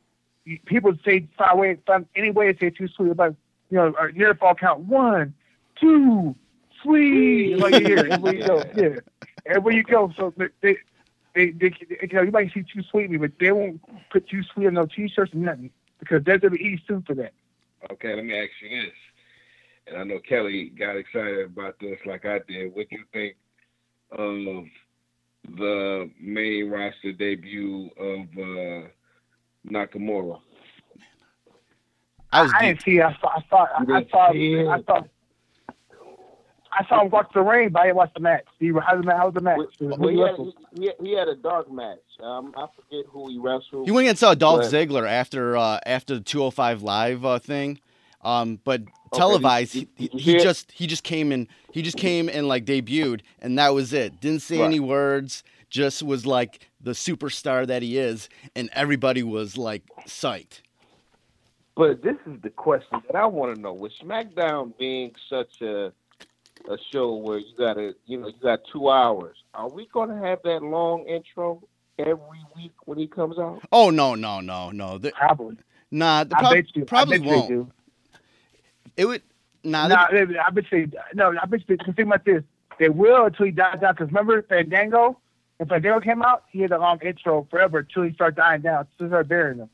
you, people say find way find any way to say too sweet like you know or near fall count one, two, sweet. Like you hear everywhere you go, yeah, everywhere you go. So they. they they, they, you know, you might see too sweet me, but they won't put too sweet on no t-shirts or nothing because WWE sued for that. Okay, let me ask you this. And I know Kelly got excited about this like I did. What do you think of the main roster debut of uh, Nakamura? I was I didn't see. it. I saw. I saw. I, You I saw. see? I saw. I saw him watch the ring, but I didn't watch the match. See, how was the, how the match? Well, he, had, wrestled? he, he had a dark match. Um, I forget who he wrestled. He went and saw Dolph But- Ziggler after uh, after the 205 live uh, thing, um, but did- televised. he, you he just he just came in. He just came and like debuted, and that was it. Didn't say Right. any words. Just was like the superstar that he is, and everybody was like psyched. But this is the question that I want to know: With SmackDown being such a a show where you got to, you know, you got two hours, are we going to have that long intro? every week when he comes out? Oh no, no, no, no. The, Probably. nah, the prob- bet you. probably won't. You they do. It would. Nah, No, they- I bet you. No, I bet you. Think about this. They will until he dies down. Because remember Fandango? When Fandango came out, he had a long intro forever until he started dying down. Until they started burying him.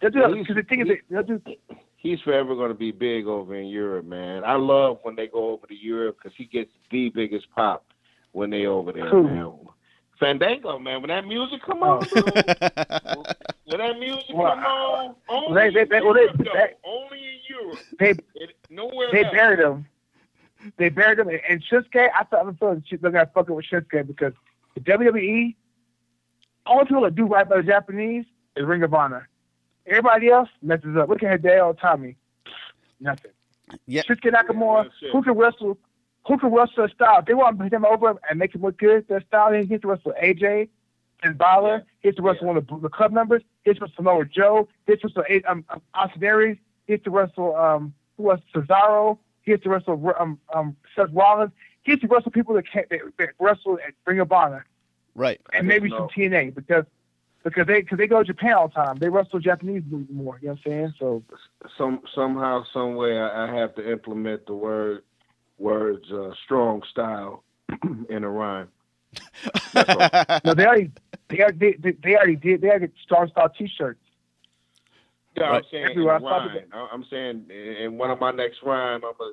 They'll do because the thing is, they- they'll do. He's forever going to be big over in Europe, man. I love when they go over to Europe because he gets the biggest pop when they over there, Who? man. Fandango, man. When that music come Oh. on, dude, when that music Well, come on, only they- they- in they- well, they- Europe, they- only in Europe. They It, nowhere they else. buried him. They buried him. And Shinsuke, I thought I feel they're gonna fuck it with Shinsuke because the WWE, only people that do right by the Japanese is Ring of Honor. Everybody else messes up. Look at Hideo Itami. Nothing. Yeah. Shinsuke Nakamura, that's it. who can wrestle? Who can wrestle their style? They want to put him over and make him look good. Their style. He gets to wrestle AJ and Balor. He gets to wrestle one of the, the club members. He gets to wrestle Samoa Joe. He gets to wrestle A- um, um, Austin Aries. He gets to wrestle um, who was Cesaro. He gets to wrestle um, um, Seth Rollins. He gets to wrestle people that can't that, that wrestle at Ring of Honor right. and maybe some. TNA because because they because they go to Japan all the time. They wrestle Japanese more. You know what I'm saying? So Some somehow, some way, I, I have to implement the word words uh, strong style in a rhyme. No, they already they already they, they already did. They already did Star Star T-shirts. Yeah, I'm saying in Everywhere a I rhyme. I- I'm saying in one of my next rhyme, I'm gonna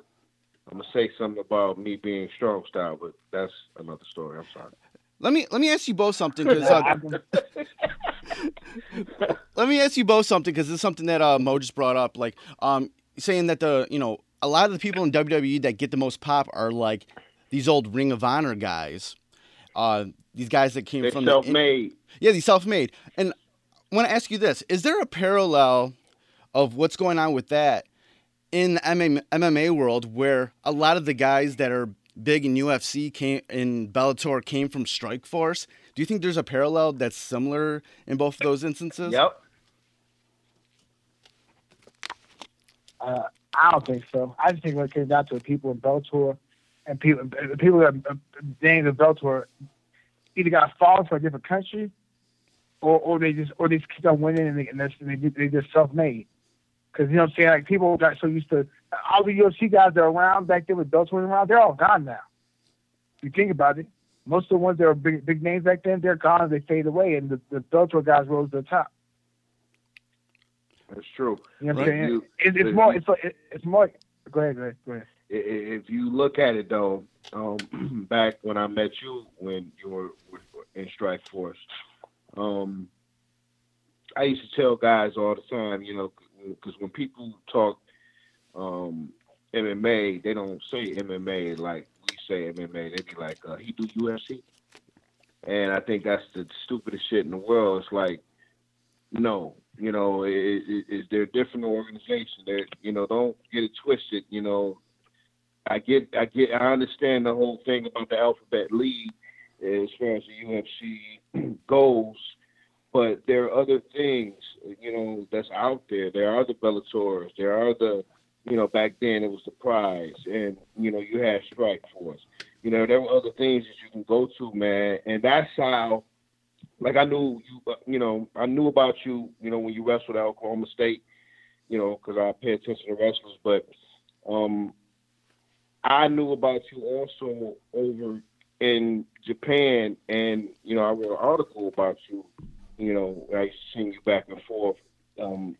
I'm gonna say something about me being strong style, but that's another story. I'm sorry. Let me let me ask you both something because uh, let me ask you both something because it's something that uh, Mo just brought up. Like, um, saying that the you know a lot of the people in WWE that get the most pop are like these old Ring of Honor guys. Uh, these guys that came They're from self-made. the yeah, these self-made. And I want to ask you this: Is there a parallel of what's going on with that in the MMA, MMA world, where a lot of the guys that are big in UFC came in Bellator came from Strikeforce? Do you think there's a parallel that's similar in both of those instances? Yep. uh, I don't think so. I just think when it comes down to the people in Bellator and people the people that uh, named in Bellator either got fallen for a different country or or they just or they just keep on winning and they and they they just self made. Because you know what I'm saying, like people got so used to all the UFC guys that are around back then with Bellator around, they're all gone now. If you think about it, most of the ones that were big big names back then, they're gone. They fade away, and the, the Bellator guys rose to the top. That's true. You know what I'm saying? You- It, it's more. It's like- it's more. Go ahead. Go ahead. Go ahead. If you look at it though, um, back when I met you when you were in Strike Force, um, I used to tell guys all the time, you know, because when people talk um, MMA, they don't say MMA like we say MMA. They be like, uh, "He do UFC," and I think that's the stupidest shit in the world. It's like, no, you know, it, it, they're different organizations. They're, you know, don't get it twisted. You know, I get, I get, I understand the whole thing about the Alphabet League as far as the UFC goes, but there are other things, you know, that's out there. There are the Bellators. There are the, you know, back then it was the Pride, and you know, you had Strikeforce. You know, there were other things that you can go to, man, and that's how. Like I knew you, you know, I knew about you, you know, when you wrestled at Oklahoma State, you know, because I pay attention to wrestlers, but um, I knew about you also over in Japan, and you know, I wrote an article about you. You know, I send you back and forth um,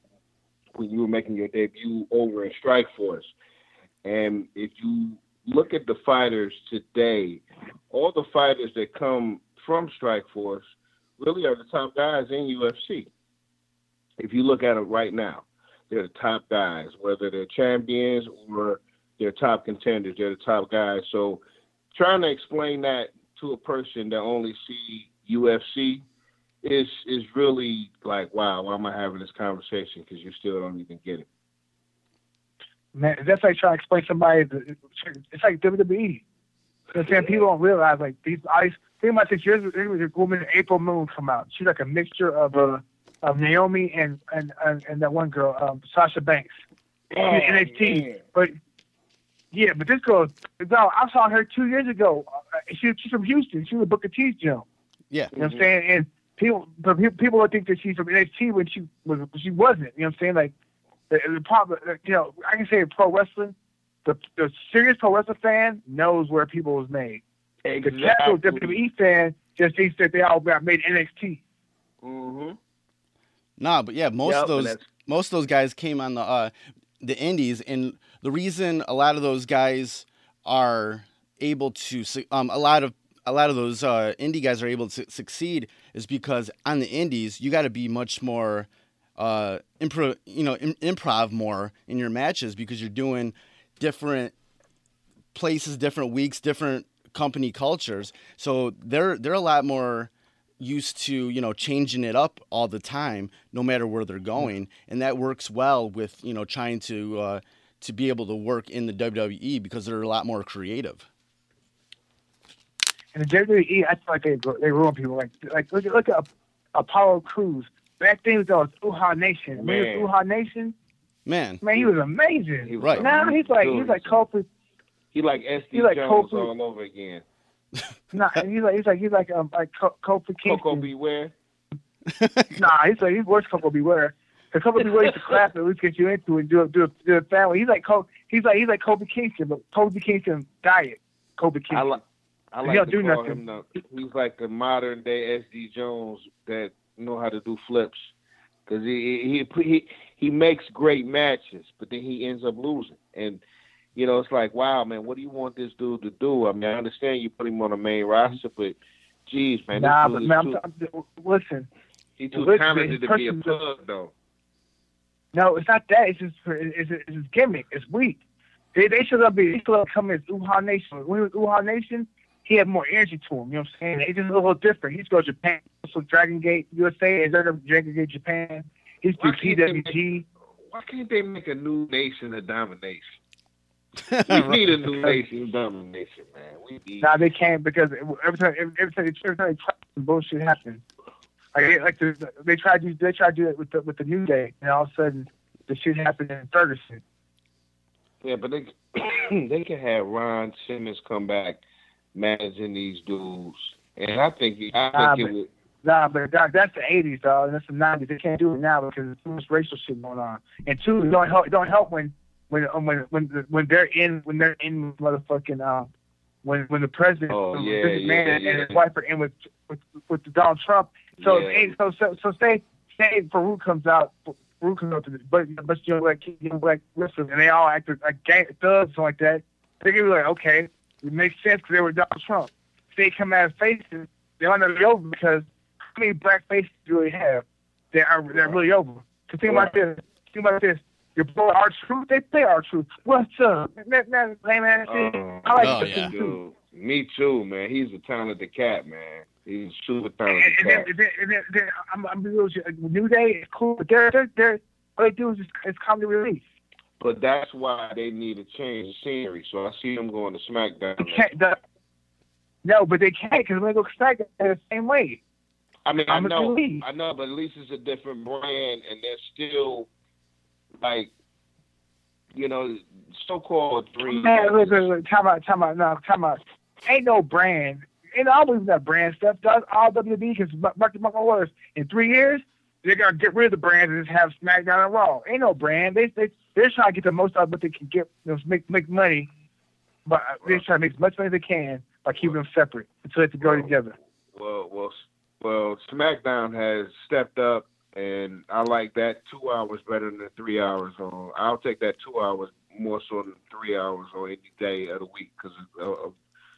when you were making your debut over in Strikeforce. And if you look at the fighters today, all the fighters that come from Strike Force really are the top guys in UFC. If you look at it right now, they're the top guys, whether they're champions or they're top contenders. They're the top guys. So trying to explain that to a person that only see UFC is is really like, wow, why am I having this conversation? Because you still don't even get it. Man, that's like trying to explain somebody. It's like WWE. You know what I'm saying? People don't realize like these. I think about six years a woman, Ember Moon, come out. She's like a mixture of uh, of Naomi and and and, and that one girl, um, Sasha Banks. Oh, NXT. man. But yeah, but this girl, no, I saw her two years ago. Uh, She, she's from Houston. She was Booker T's gym. Yeah. You know what I'm saying? And people, but people, people would think that she's from NXT when she was, she wasn't. You know what I'm saying? Like the, the problem, you know, I can say pro wrestling, the the serious pro wrestling fan knows where people was made. The casual WWE fan just thinks that they all got made NXT. Mm-hmm. Nah, but yeah, most Yep, of those most of those guys came on the uh, the indies, and the reason a lot of those guys are able to um a lot of a lot of those uh, indie guys are able to succeed is because on the indies you got to be much more uh improv you know im- improv more in your matches because you're doing different places different weeks different company cultures. So they're they're a lot more used to you know changing it up all the time no matter where they're going. And that works well with you know trying to uh to be able to work in the WWE because they're a lot more creative And the WWE, I feel like they they ruin people. Like like look at look at Apollo Crews. Back then it was Uhaa Nation. Man. was Uhaa Nation, man man, he was amazing. He was Right. Now he's like he's like Kofi. He like SD He like Jones Kofi. all over again. Nah, he's like he's like he's like um like Co- Kofi Kingston. Koko B. Ware. Nah, he's like he's worse Koko B. Ware. The Koko B. Ware used to clap and at least get you into it and do a do a, do a family. He's like Co- he's like he's like Kofi Kingston, but Kofi Kingston diet. Kofi Kingston. I like. I He like don't to do call nothing. him the. He's like the modern day SD Jones that know how to do flips, because he he he he makes great matches, but then he ends up losing. And you know, it's like, wow, man, what do you want this dude to do? I mean, I understand you put him on the main roster, but geez, man, nah, but man, too, I'm, I'm, listen. he's too listen, talented to be a plug, though. No, it's not that. It's just it's, it's, it's gimmick. It's weak. They they should have been they should have come as Uhaa Nation. When he was Uhaa Nation, he had more energy to him. You know what I'm saying? He's just a little different. He's go to Japan, so Dragon Gate USA is there Dragon Gate Japan. He's Why through can't PWG. Why can't they make a new nation of domination? We need a new nation of domination, man. We need. Nah, they can't because every time every, every time they, every time they some bullshit happens. Like like the, they tried to they tried to do it with the with the New Day, and all of a sudden the shit happened in Ferguson. Yeah, but they they can have Ron Simmons come back managing these dudes, and I think I Nah, think but- it would. Nah, but that's the '80s, dog. That's the '90s. They can't do it now because there's too much racial shit going on. And two, it don't help. It don't help when when um, when when when they're in when they're in motherfucking uh when when the president, Oh, yeah, Vince yeah, McMahon yeah. and his wife are in with with, with Donald Trump. So Yeah. hey, so so so say say Farouk comes out. Farouk comes out to the but but you know like young black wrestlers and they all act like gang thugs something like that. They're gonna be like, okay, it makes sense because they were Donald Trump. They come out as faces, they're not really over because how many black faces do you really have that are they're really over? Cause think about this. Think about this. Your boy our truth, they play R-Truth. What's up? That, that lame ass shit. Oh, I like Oh, the yeah. shit too. Me too, man. He's a talented cat, man. He's super And, talented and, and, then, and then, then I'm, I'm real with you. New Day is cool, but they're they're, they're all they do is just it's comedy relief. But that's why they need to change the scenery. So I see them going to SmackDown. The, no, but they can't because when they go SmackDown, they're the same way. I mean, I I'm a know. I know, but at least it's a different brand, and they're still like, you know, so-called dream. Man, look, look, look, time out, time out, no, time out. Ain't no brand. Ain't always that brand stuff. Does all WWE because Mark words in three years they're gonna get rid of the brands and just have SmackDown and Raw. Ain't no brand. They they they're trying to get the most out of what they can get, you know, make make money, but they're trying to make as much money as they can by keeping them separate until they can go together. Well, well, well, SmackDown has stepped up, and I like that two hours better than the three hours on. I'll take that two hours more so than three hours on any day of the week because of, of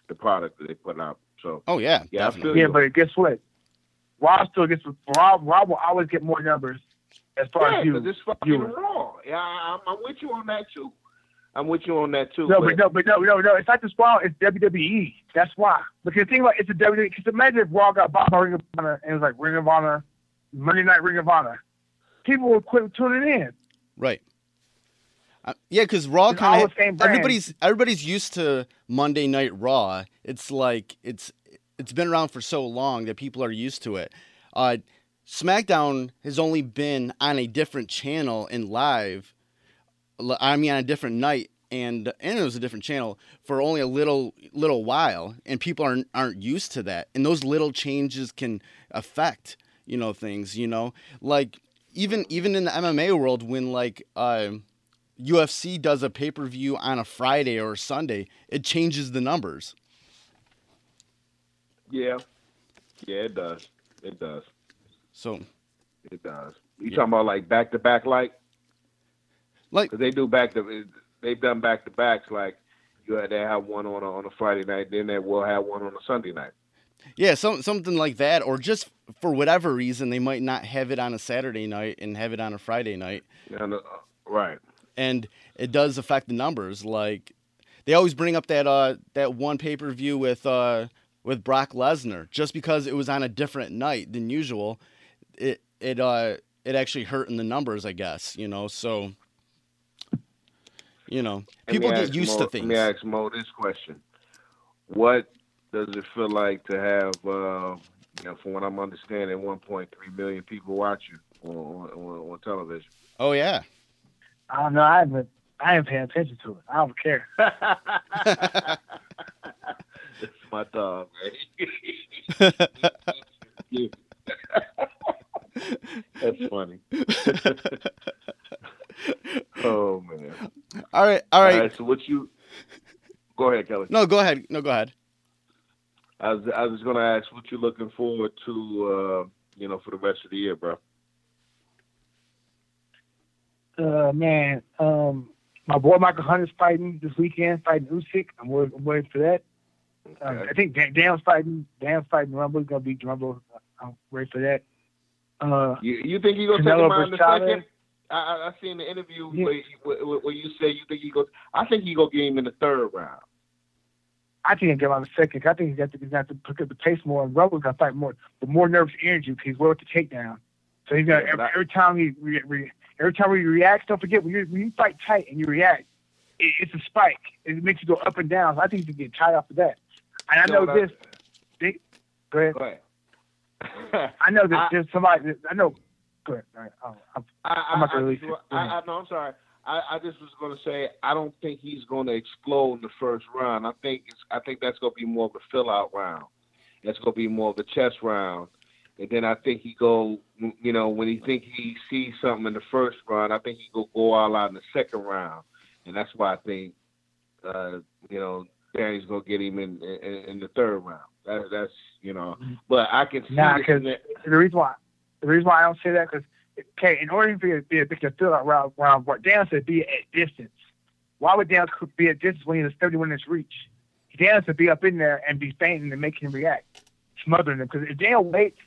the product that they put out. So oh yeah, Yeah, definitely. Yeah, you. but guess what? Rob still gets Rob. Rob will always get more numbers as far yeah, as you. it's fucking viewers. raw. Yeah, I, I'm, I'm with you on that too. I'm with you on that too. No, but no, but no, no, no. It's not just Raw. It's WWE. That's why. Because think about it, it's a WWE. Because imagine if Raw got bought by Ring of Honor and it was like Ring of Honor, Monday Night Ring of Honor. People would quit tuning in. Right. Uh, yeah, because Raw kind of the same brand. everybody's everybody's used to Monday Night Raw. It's like it's it's been around for so long that people are used to it. Uh, SmackDown has only been on a different channel and live. I mean, on a different night, and and it was a different channel for only a little little while, and people aren't aren't used to that. And those little changes can affect you know things. You know, like even even in the MMA world, when like uh, UFC does a pay per view on a Friday or a Sunday, it changes the numbers. Yeah, yeah, it does. It does. So It does. You Yeah. talking about like back to back, like? like Because they do back to. They've done back to backs. Like you had they have one on a, on a Friday night, then they will have one on a Sunday night. yeah, some something like that, or just for whatever reason they might not have it on a Saturday night and have it on a Friday night. And, uh, right. And it does affect the numbers. Like they always bring up that uh that one pay per view with uh with Brock Lesnar just because it was on a different night than usual. It it uh it actually hurt in the numbers, I guess. You know, so you know people get used Mo, to things. Let me ask Mo this question: What does it feel like to have, uh, you know, from what I'm understanding, 1.3 million people watching on, on, on television? Oh yeah, I don't know. I haven't. I ain't paying attention to it. I don't care. That's my dog, man. That's funny. oh man! All right. All right. All right. So what you? Go ahead, Kelly. No, go ahead. No, go ahead. I was I was gonna ask what you're looking forward to, uh, you know, for the rest of the year, bro. Uh, man, um, my boy Michael Hunter's fighting this weekend, fighting Usyk. I'm waiting, I'm waiting for that. Um, I think Dan, Dan's fighting. Dan's fighting Rumble. He's gonna beat Rumble. I'm ready for that. Uh, You you think he gonna take him out in the second? I, I I seen the interview Yeah. where, you- where, where you say you think he goes. I think he gonna get him in the third round. I think he'll get him on the second. I think he's got to, he's got to pick up the pace more, and Rumble's gonna fight more, with more nervous energy because he's with the takedown. So he's gonna Yeah, every, I- every time he re, re, every time he reacts. Don't forget when you when you fight tight and you react, it, it's a spike. It makes you go up and down. So I think he can get tired off of that. And I You know what this. Go ahead. Go ahead. I know that there's somebody. That, I know. Go ahead. Right. I'm, I, I'm not gonna release it. I, I, no, I'm sorry. I, I just was going to say I don't think he's going to explode in the first round. I think it's, I think that's going to be more of a fill out round. That's going to be more of a chess round. And then I think he go, you know, when he think he sees something in the first round, I think he go go all out in the second round, and that's why I think, uh, you know, Danny's gonna get him in in, in the third round. That, that's you know, but I can see Nah, this 'cause- in the- reason why the reason why I don't say that because okay, in order for you to be a big out round, round what Dan said be at distance. Why would Dan be at distance when he's 31 inch reach? Dan has to be up in there and be feinting and making him react, smothering him. Because if Dan waits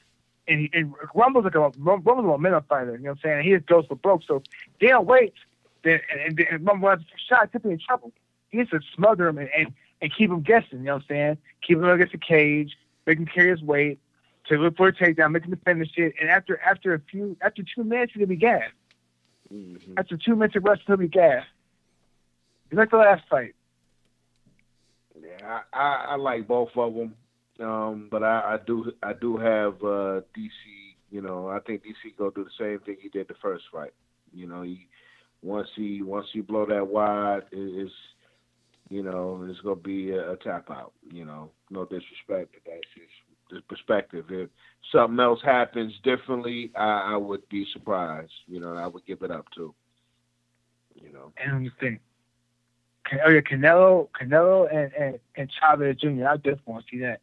and, he, and Rumble's like a Rumble's a momentum fighter, you know what I'm saying? And he just goes for broke. So Dan waits, then and, and, and Rumble has a shot, could be in trouble. He has to smother him and, and, and keep him guessing, you know what I'm saying? Keep him against the cage, make him carry his weight, to look for a takedown, make him finish it, and after after a few after two minutes he'll be gassed. Mhm. After two minutes of rest he'll be gassed. It's like the last fight. Yeah, I, I, I like both of them, um, but I, I do I do have uh, DC. You know, I think DC gonna do the same thing he did the first fight. You know, he once he once he blow that wide, it's you know it's gonna be a, a tap out. You know, no disrespect, but that's just the perspective. If something else happens differently, I, I would be surprised. You know, I would give it up too. You know. And me think. Can, oh yeah, Canelo, Canelo, and and, and Chavez Jr. I just want to see that.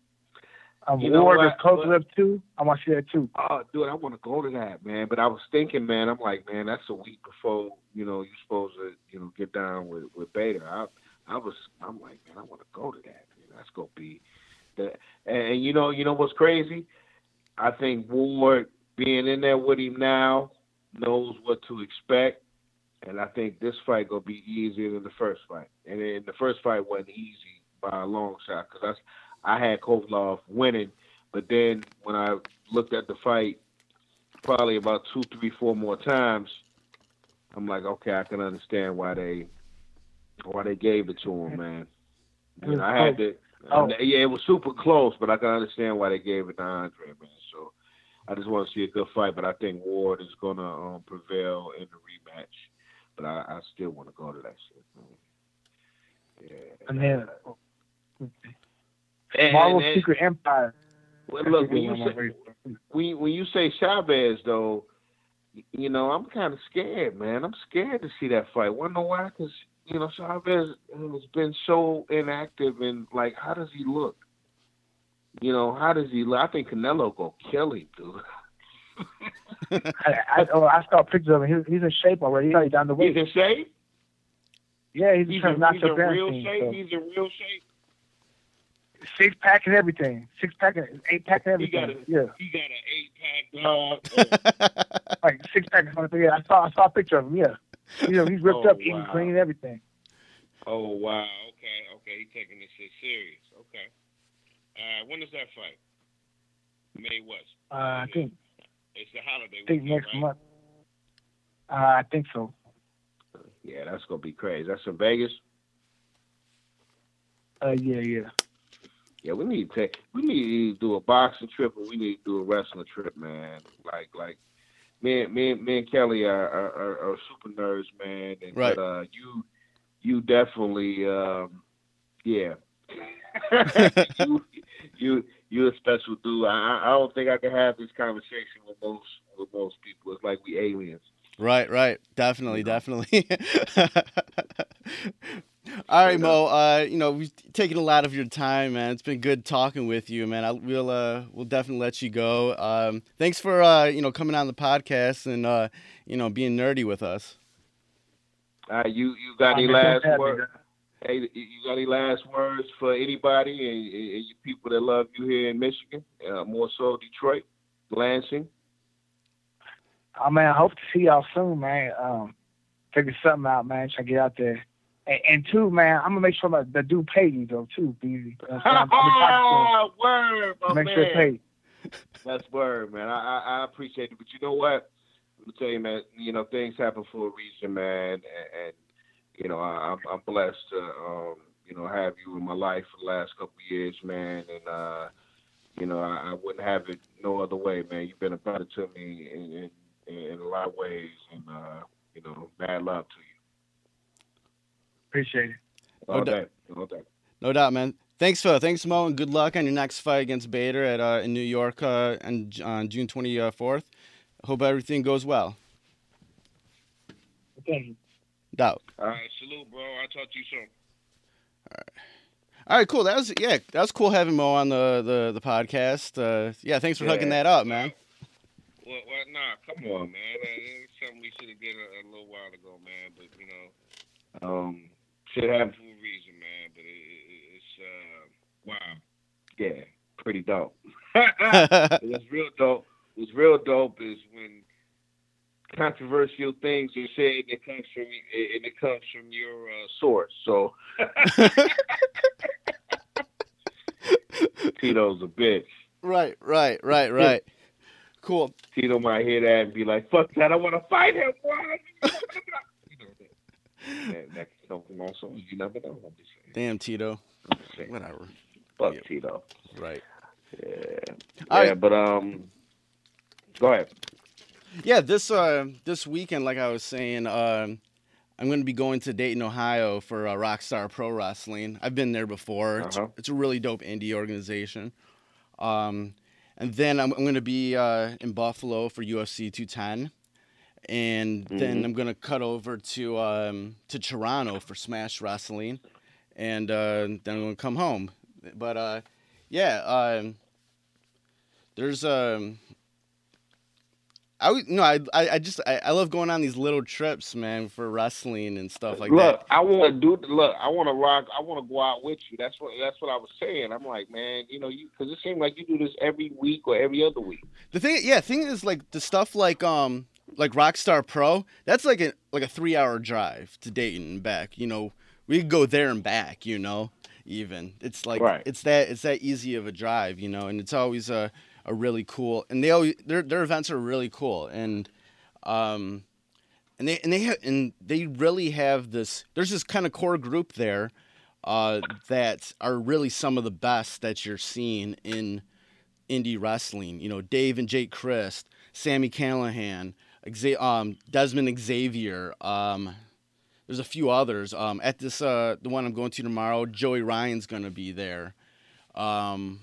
Um, You know Ward what? versus Kovalev too. I want to see that too. Oh, dude, I want to go to that, man. But I was thinking, man, I'm like, man, that's a week before, you know, you're supposed to, you know, get down with with Bader. I, I was, I'm like, man, I want to go to that. Man. That's gonna be the, and, and you know, you know what's crazy? I think Ward being in there with him now knows what to expect, and I think this fight gonna be easier than the first fight. And then the first fight wasn't easy by a long shot because I, had Kovalev winning. But then when I looked at the fight, probably about two, three, four more times, I'm like, okay, I can understand why they why they gave it to him, man. You know, I had to. Oh. Yeah, it was super close, but I can understand why they gave it to Andre, man. So I just want to see a good fight, but I think Ward is gonna um, prevail in the rematch. But I, I still want to go to that shit. Man. Yeah. And then And- Marvel and- Secret Empire Well, look, when you say when when you say Chavez though, you know I'm kind of scared, man. I'm scared to see that fight. Wanna why? Because you know Chavez has been so inactive, and like, how does he look? You know, how does he look? I think Canelo gonna kill him, dude. I, I, oh, I saw pictures of him. He's, he's in shape already. He's already down the way. He's in shape. Yeah, he's, He's in, he's in real shape. So. He's in real shape. Six pack and everything. Six pack and eight pack and He got everything. a- Yeah, He got an eight pack dog. like six pack and something. Yeah, I saw I saw a picture of him. Yeah, you know he's ripped Oh, up, eating clean, and everything. oh wow. Okay. Okay. He's taking this shit serious. Okay. Uh, when is that fight? May what? Uh, I think It's the holiday. I think weekend, next right? month. Uh, I think so. Yeah, that's gonna be crazy. That's in Vegas. Uh, yeah, yeah. Yeah, we need to take. We need to do a boxing trip, or we need to do a wrestling trip, man. Like, like me, and me, me and Kelly are are, are, super nerds, man. And, Right. But, uh, you, you definitely, um, yeah. you, you, you a special dude. I, I- I don't think I can have this conversation with most with most people. It's like we aliens. Right, right. Definitely, definitely. All right, Mo. Uh, you know, we've taken a lot of your time, man. It's been good talking with you, man. I, we'll uh, we'll definitely let you go. Um, thanks for uh, you know, coming on the podcast and uh, you know, being nerdy with us. Uh, you, you got any last happy, word? Hey, you got any last words for anybody and, and and you people that love you here in Michigan, uh, more so Detroit, Lansing? I man, I hope to see y'all soon, man. Um, figure something out, man. Try to get out there. And, and two, man, I'm gonna make sure my, the dude pay you though too, Beezy. You know what I'm saying? I'm, I'm word, my talking to him. Make man. sure it paid. That's word, man. I, I I appreciate it, but you know what? Let me tell you, man. You know things happen for a reason, man, and, and you know I, I'm I'm blessed to um you know have you in my life for the last couple of years, man, and uh you know I, I wouldn't have it no other way, man. You've been a brother to me in in, in a lot of ways, and uh you know mad love to you Appreciate it. No all doubt. day, all. No doubt, man. Thanks, Phil. Thanks, Mo, and good luck on your next fight against Bader at uh, in New York uh, on, on June twenty fourth. Hope everything goes well. Thank you. Doubt. All right, salute, bro. I'll talk to you soon. All right. All right, cool. That was yeah, that was cool having Mo on the the, the podcast. Uh, yeah, thanks for hooking that up, man. Well, well, nah, come on, man. Uh, It's something we should have did a, a little while ago, man. But you know, um, shit happened for a reason, man. But it, it, it's uh, wow, yeah, pretty dope. What's real dope? What's real dope is when controversial things are said and it comes from and it comes from your uh, source. So Tito's a bitch. right, right, right, right. Cool. Tito might hear that and be like, "Fuck that! I want to fight him." Boy." you know that, that, can from all sources. You never know. I'm just saying. Damn, Tito. I'm just saying. Whatever. Fuck Yeah. Tito. Right. Yeah. All yeah, right. but um, go ahead. Yeah, this uh this weekend, like I was saying, um, I'm going to be going to Dayton, Ohio for uh, Rockstar Pro Wrestling. I've been there before. It's, Uh-huh. it's a really dope indie organization. Um, and then I'm, I'm going to be uh, in Buffalo for UFC 210, and then Mhm. I'm going to cut over to um, to Toronto for Smash Wrestling, and uh, then I'm going to come home. But uh, yeah, um, there's um. I would- no, I I, just I, I love going on these little trips, man, for wrestling and stuff like look, that. I want to do. Look, I want to rock. I want to go out with you. That's what. That's what I was saying. I'm like, man, you know, you because it seems like you do this every week or every other week. The thing, yeah, thing is like the stuff like um like Rockstar Pro. That's like a like a three hour drive to Dayton and back. You know, we could go there and back. You know, even it's like Right. it's that it's that easy of a drive. You know, and it's always a a really cool and they always their their events are really cool and um and they and they ha- and they really have this. There's this kind of core group there. Uh, that are really some of the best that you're seeing in indie wrestling. You know, Dave and Jake Crist, Sami Callihan, um, Dezmond Xavier. Um, there's a few others. Um, at this, uh, the one I'm going to tomorrow, Joey Ryan's going to be there. Um,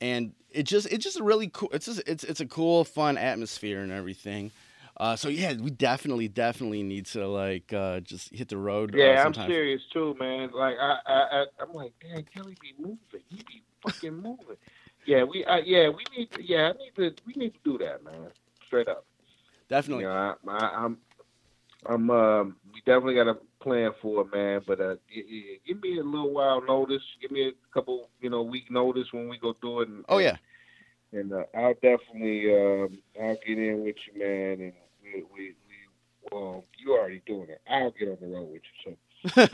and it just it's just a really cool. It's just it's it's a cool, fun atmosphere and everything. Uh, so yeah, we definitely definitely need to like uh, just hit the road. uh, Yeah, I'm serious too, man. Like I, I, I I'm like, damn, Kelly be moving. He be fucking moving. Yeah, we, uh, yeah, we need, to, yeah, I need to, we need to do that, man. Straight up. Definitely. You know, I, I, I'm, I'm, um, we definitely got a plan for it, man. But uh, give me a little while notice. Give me a couple, you know, week notice when we go do it. And, Oh yeah. and uh, I'll definitely, um, I'll get in with you, man. And we, we, we well, you already doing it. I'll get on the road with you. So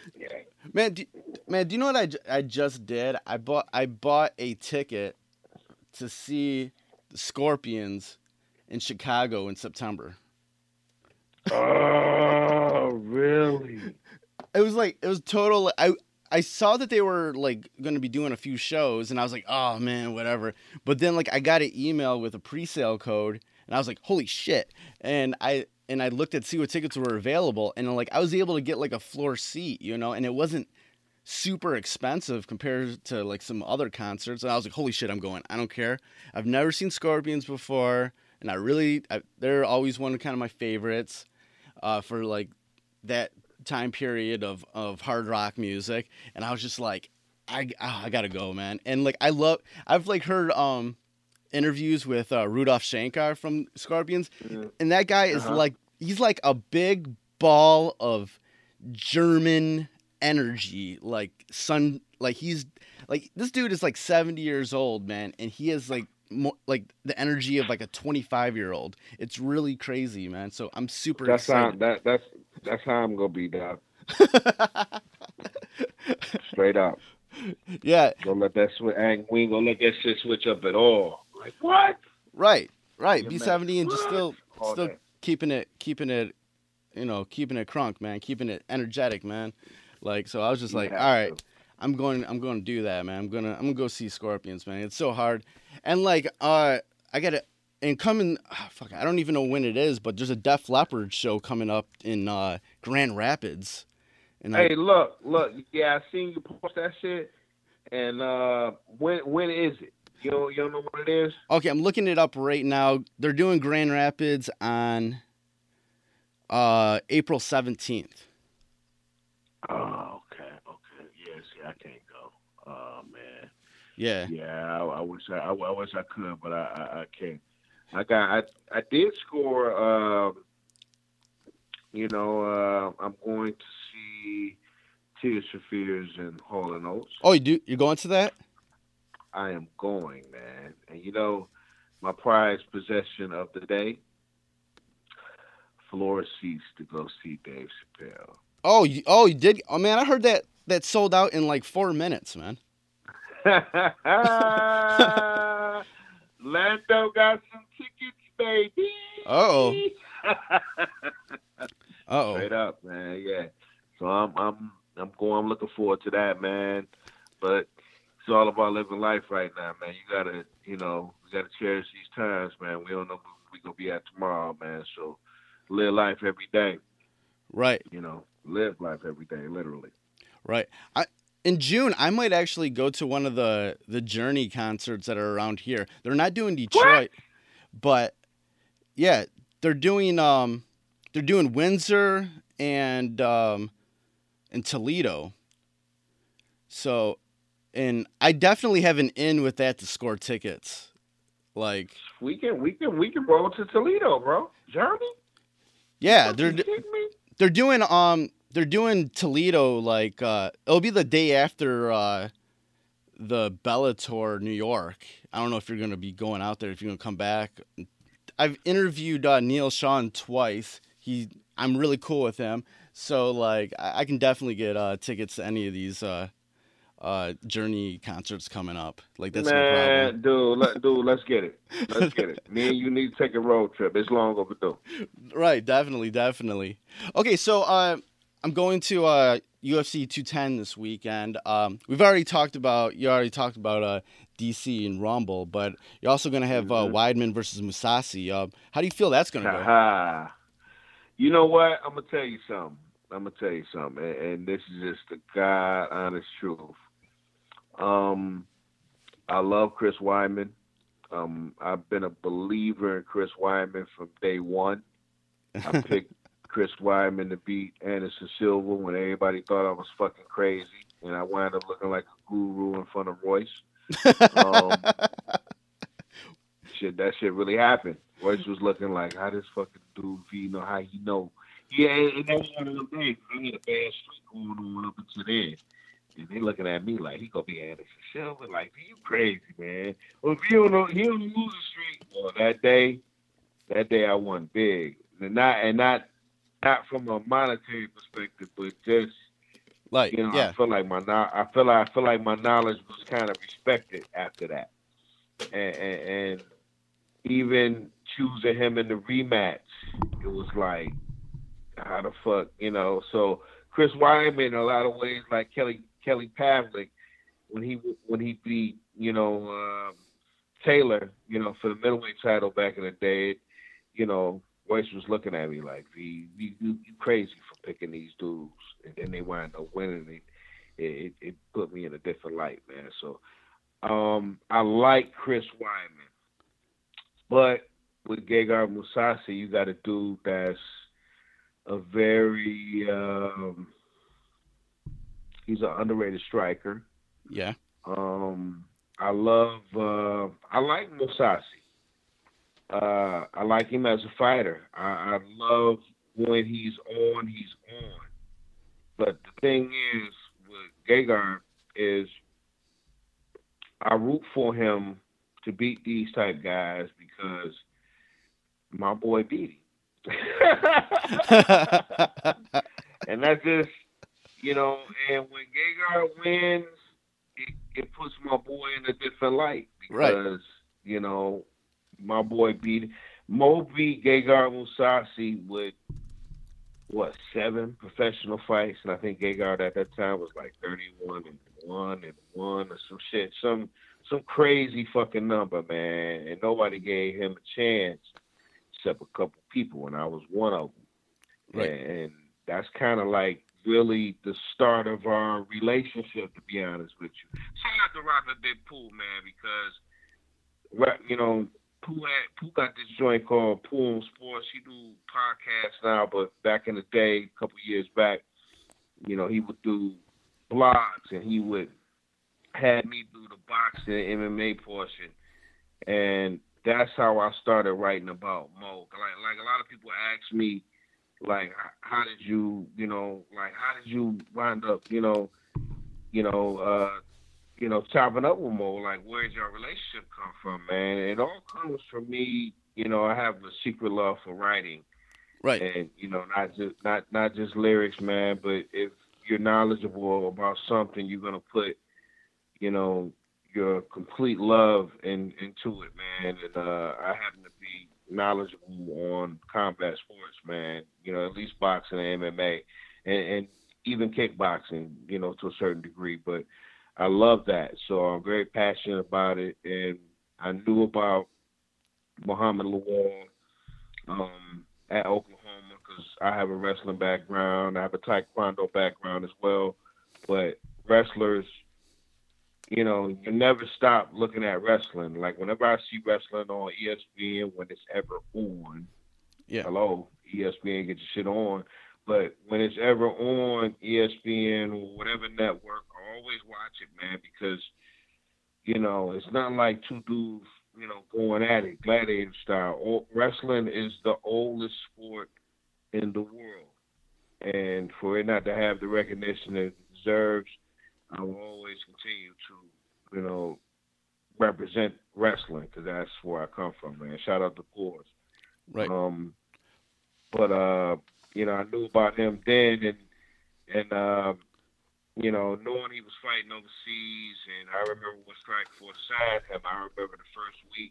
yeah. man, do, man, do you know what I, I just did? I bought I bought a ticket to see the Scorpions in Chicago in September. Oh, really? It was like it was total. I I saw that they were like going to be doing a few shows, and I was like, oh man, whatever. But then like I got an email with a pre-sale code, and I was like, holy shit! And I and I looked at see what tickets were available, and like I was able to get like a floor seat, you know, and it wasn't super expensive compared to like some other concerts. And I was like, holy shit, I'm going. I don't care. I've never seen Scorpions before, and I really I, they're always one of kind of my favorites uh, for like that time period of of hard rock music and i was just like i ah, i gotta go man and like i love i've like heard um interviews with uh, Rudolf Schenker from scorpions Mhm. and that guy is Uh-huh. like he's like a big ball of german energy like sun like he's like this dude is like 70 years old man and he is like more like the energy of like a 25 year old it's really crazy man so i'm super That's how that that's that's how I'm gonna be, dog. Straight up. yeah Don't let that switch. We ain't gonna let that shit switch up at all. Like what? Right, right. B seventy and just still All still keeping it keeping it you know, keeping it crunk, man, keeping it energetic, man. Like so I was just You like, all right, to. I'm going I'm going to do that, man. I'm to I'm going to go see Scorpions, man. It's so hard. And like uh I got to and coming ah, fuck, I don't even know when it is, but there's a Def Leppard show coming up in uh Grand Rapids. And I, Hey, look, look. Yeah, I seen you post that shit. And uh when when is it? You don't, you don't know what it is? Okay, I'm looking it up right now. They're doing Grand Rapids on uh April 17th. Oh, okay, okay. Yeah, see, I can't go. Oh man. Yeah. Yeah, I, I wish I, I, I wish I could, but I, I, can't. I got I I did score. Um, you know, uh, I'm going to see Tears for Fears and Hall and Oates. Oh, you do you're going to that? I am going, man. And you know, my prized possession of the day. Floor seats to go see Dave Chappelle. Oh, you, oh, you did. Oh man, I heard that that sold out in like 4 minutes, man. Lando got some tickets, baby. Uh-oh. Uh-oh. Straight up, man. Yeah. So I'm I'm I'm going. I'm looking forward to that, man. But it's all about living life right now, man. You gotta, you know, we gotta cherish these times, man. We don't know where we gonna be at tomorrow, man. So live life every day. Right. You know, live life every day, literally. Right. I in June, I might actually go to one of the the Journey concerts that are around here. They're not doing Detroit, but yeah, they're doing um they're doing Windsor and um and Toledo. So, and I definitely have an in with that to score tickets. Like, We can we can we can roll to Toledo, bro. Journey. yeah, they're they're doing um they're doing Toledo like uh it'll be the day after uh the Bellator New York. I don't know if you're gonna be going out there if you're gonna come back. I've interviewed uh, Neal Schon twice. He I'm really cool with him. So like I, I can definitely get uh tickets to any of these uh uh Journey concerts coming up. Like that's no problem. Man, dude, let, dude, let's get it. Let's get it. Me and you need to take a road trip. It's long overdue. Right, definitely, definitely. Okay, so uh, I'm going to uh, UFC 210 this weekend. Um, we've already talked about you already talked about uh, DC and Rumble, but you're also going to have uh, Mhm. Weidman versus Mousasi. Uh, how do you feel that's going to go? You know what? I'm gonna tell you something. I'm gonna tell you something, and, and this is just the God honest truth. Um, I love Chris Weidman. Um, I've been a believer in Chris Weidman from day one. I picked Chris Weidman to beat Anderson Silva when everybody thought I was fucking crazy, and I wound up looking like a guru in front of Royce. Um, shit, that shit really happened. Royce was looking like, how this fucking dude, you know, how he know? Yeah, and was one of them days. I had a bad streak going on up until then. And they looking at me like he gonna be Anderson Silva. Like, you crazy, man. Well, if you don't know, he on the losing streak. Well, that day, that day I won big, and not and not not from a monetary perspective, but just Like, you know, yeah, I feel like my I feel like I feel like my knowledge was kind of respected after that, and, and, and even choosing him in the rematch, it was like, how the fuck, you know? So Chris Weidman, in a lot of ways, like Kelly Kelly Pavlik, when he when he beat you know um, Taylor, you know, for the middleweight title back in the day, you know, Royce was looking at me like, "V, you, you, you crazy for picking these dudes," and then they wind up winning. It, it it put me in a different light, man. So, um, I like Chris Weidman, but with Gegard Mousasi, you got a dude that's a very um, he's an underrated striker. yeah, Um, I love, uh, I like Mousasi. Uh, I like him as a fighter. I, I love when he's on, he's on. But the thing is, with Gegard is, I root for him to beat these type guys because my boy beat him. and that's just you know. And when Gegard wins, it, it puts my boy in a different light Right. because you know my boy beat Mo beat Gegard Mousasi with what seven professional fights, and I think Gegard at that time was like thirty-one and one and one or some shit, some some crazy fucking number, man. And nobody gave him a chance except a couple people, and I was one of them. Right. And that's kind of like really the start of our relationship, to be honest with you. Shout out to Robert Big Pool, man, because you know, Pooh got this joint called Pool Sports. He do podcasts now, but back in the day, a couple years back, you know, he would do blogs and he would had me do the boxing MMA portion, and that's how I started writing about Mo. Like, like a lot of people ask me, like, how did you, you know, like, how did you wind up, you know, you know, uh, you know, chopping up with Mo? Like, where did your relationship come from, man? It all comes from me. You know, I have a secret love for writing right, and you know not just not not just lyrics man but if you're knowledgeable about something you're gonna put you know your complete love in into it man and uh i happen to be knowledgeable on combat sports man you know at least boxing and mma and, and even kickboxing you know to a certain degree but i love that so i'm very passionate about it and i knew about muhammed lawal um at Oklahoma because I have a wrestling background. I have a taekwondo background as well. But wrestlers, you know, you never stop looking at wrestling. Like whenever I see wrestling on ESPN, when it's ever on, Yeah. hello, ESPN, get your shit on. But when it's ever on ESPN or whatever network, I always watch it, man, because you know it's not like two dudes, you know, going at it gladiator style. Wrestling is the oldest sport in the world, and for it not to have the recognition it deserves, I will always continue to, you know, represent wrestling because that's where I come from, man. Shout out to Boars. right, Um, but uh, you know, I knew about him then, and and um, you know, knowing he was fighting overseas, and I remember when Strikeforce signed him. I remember the first week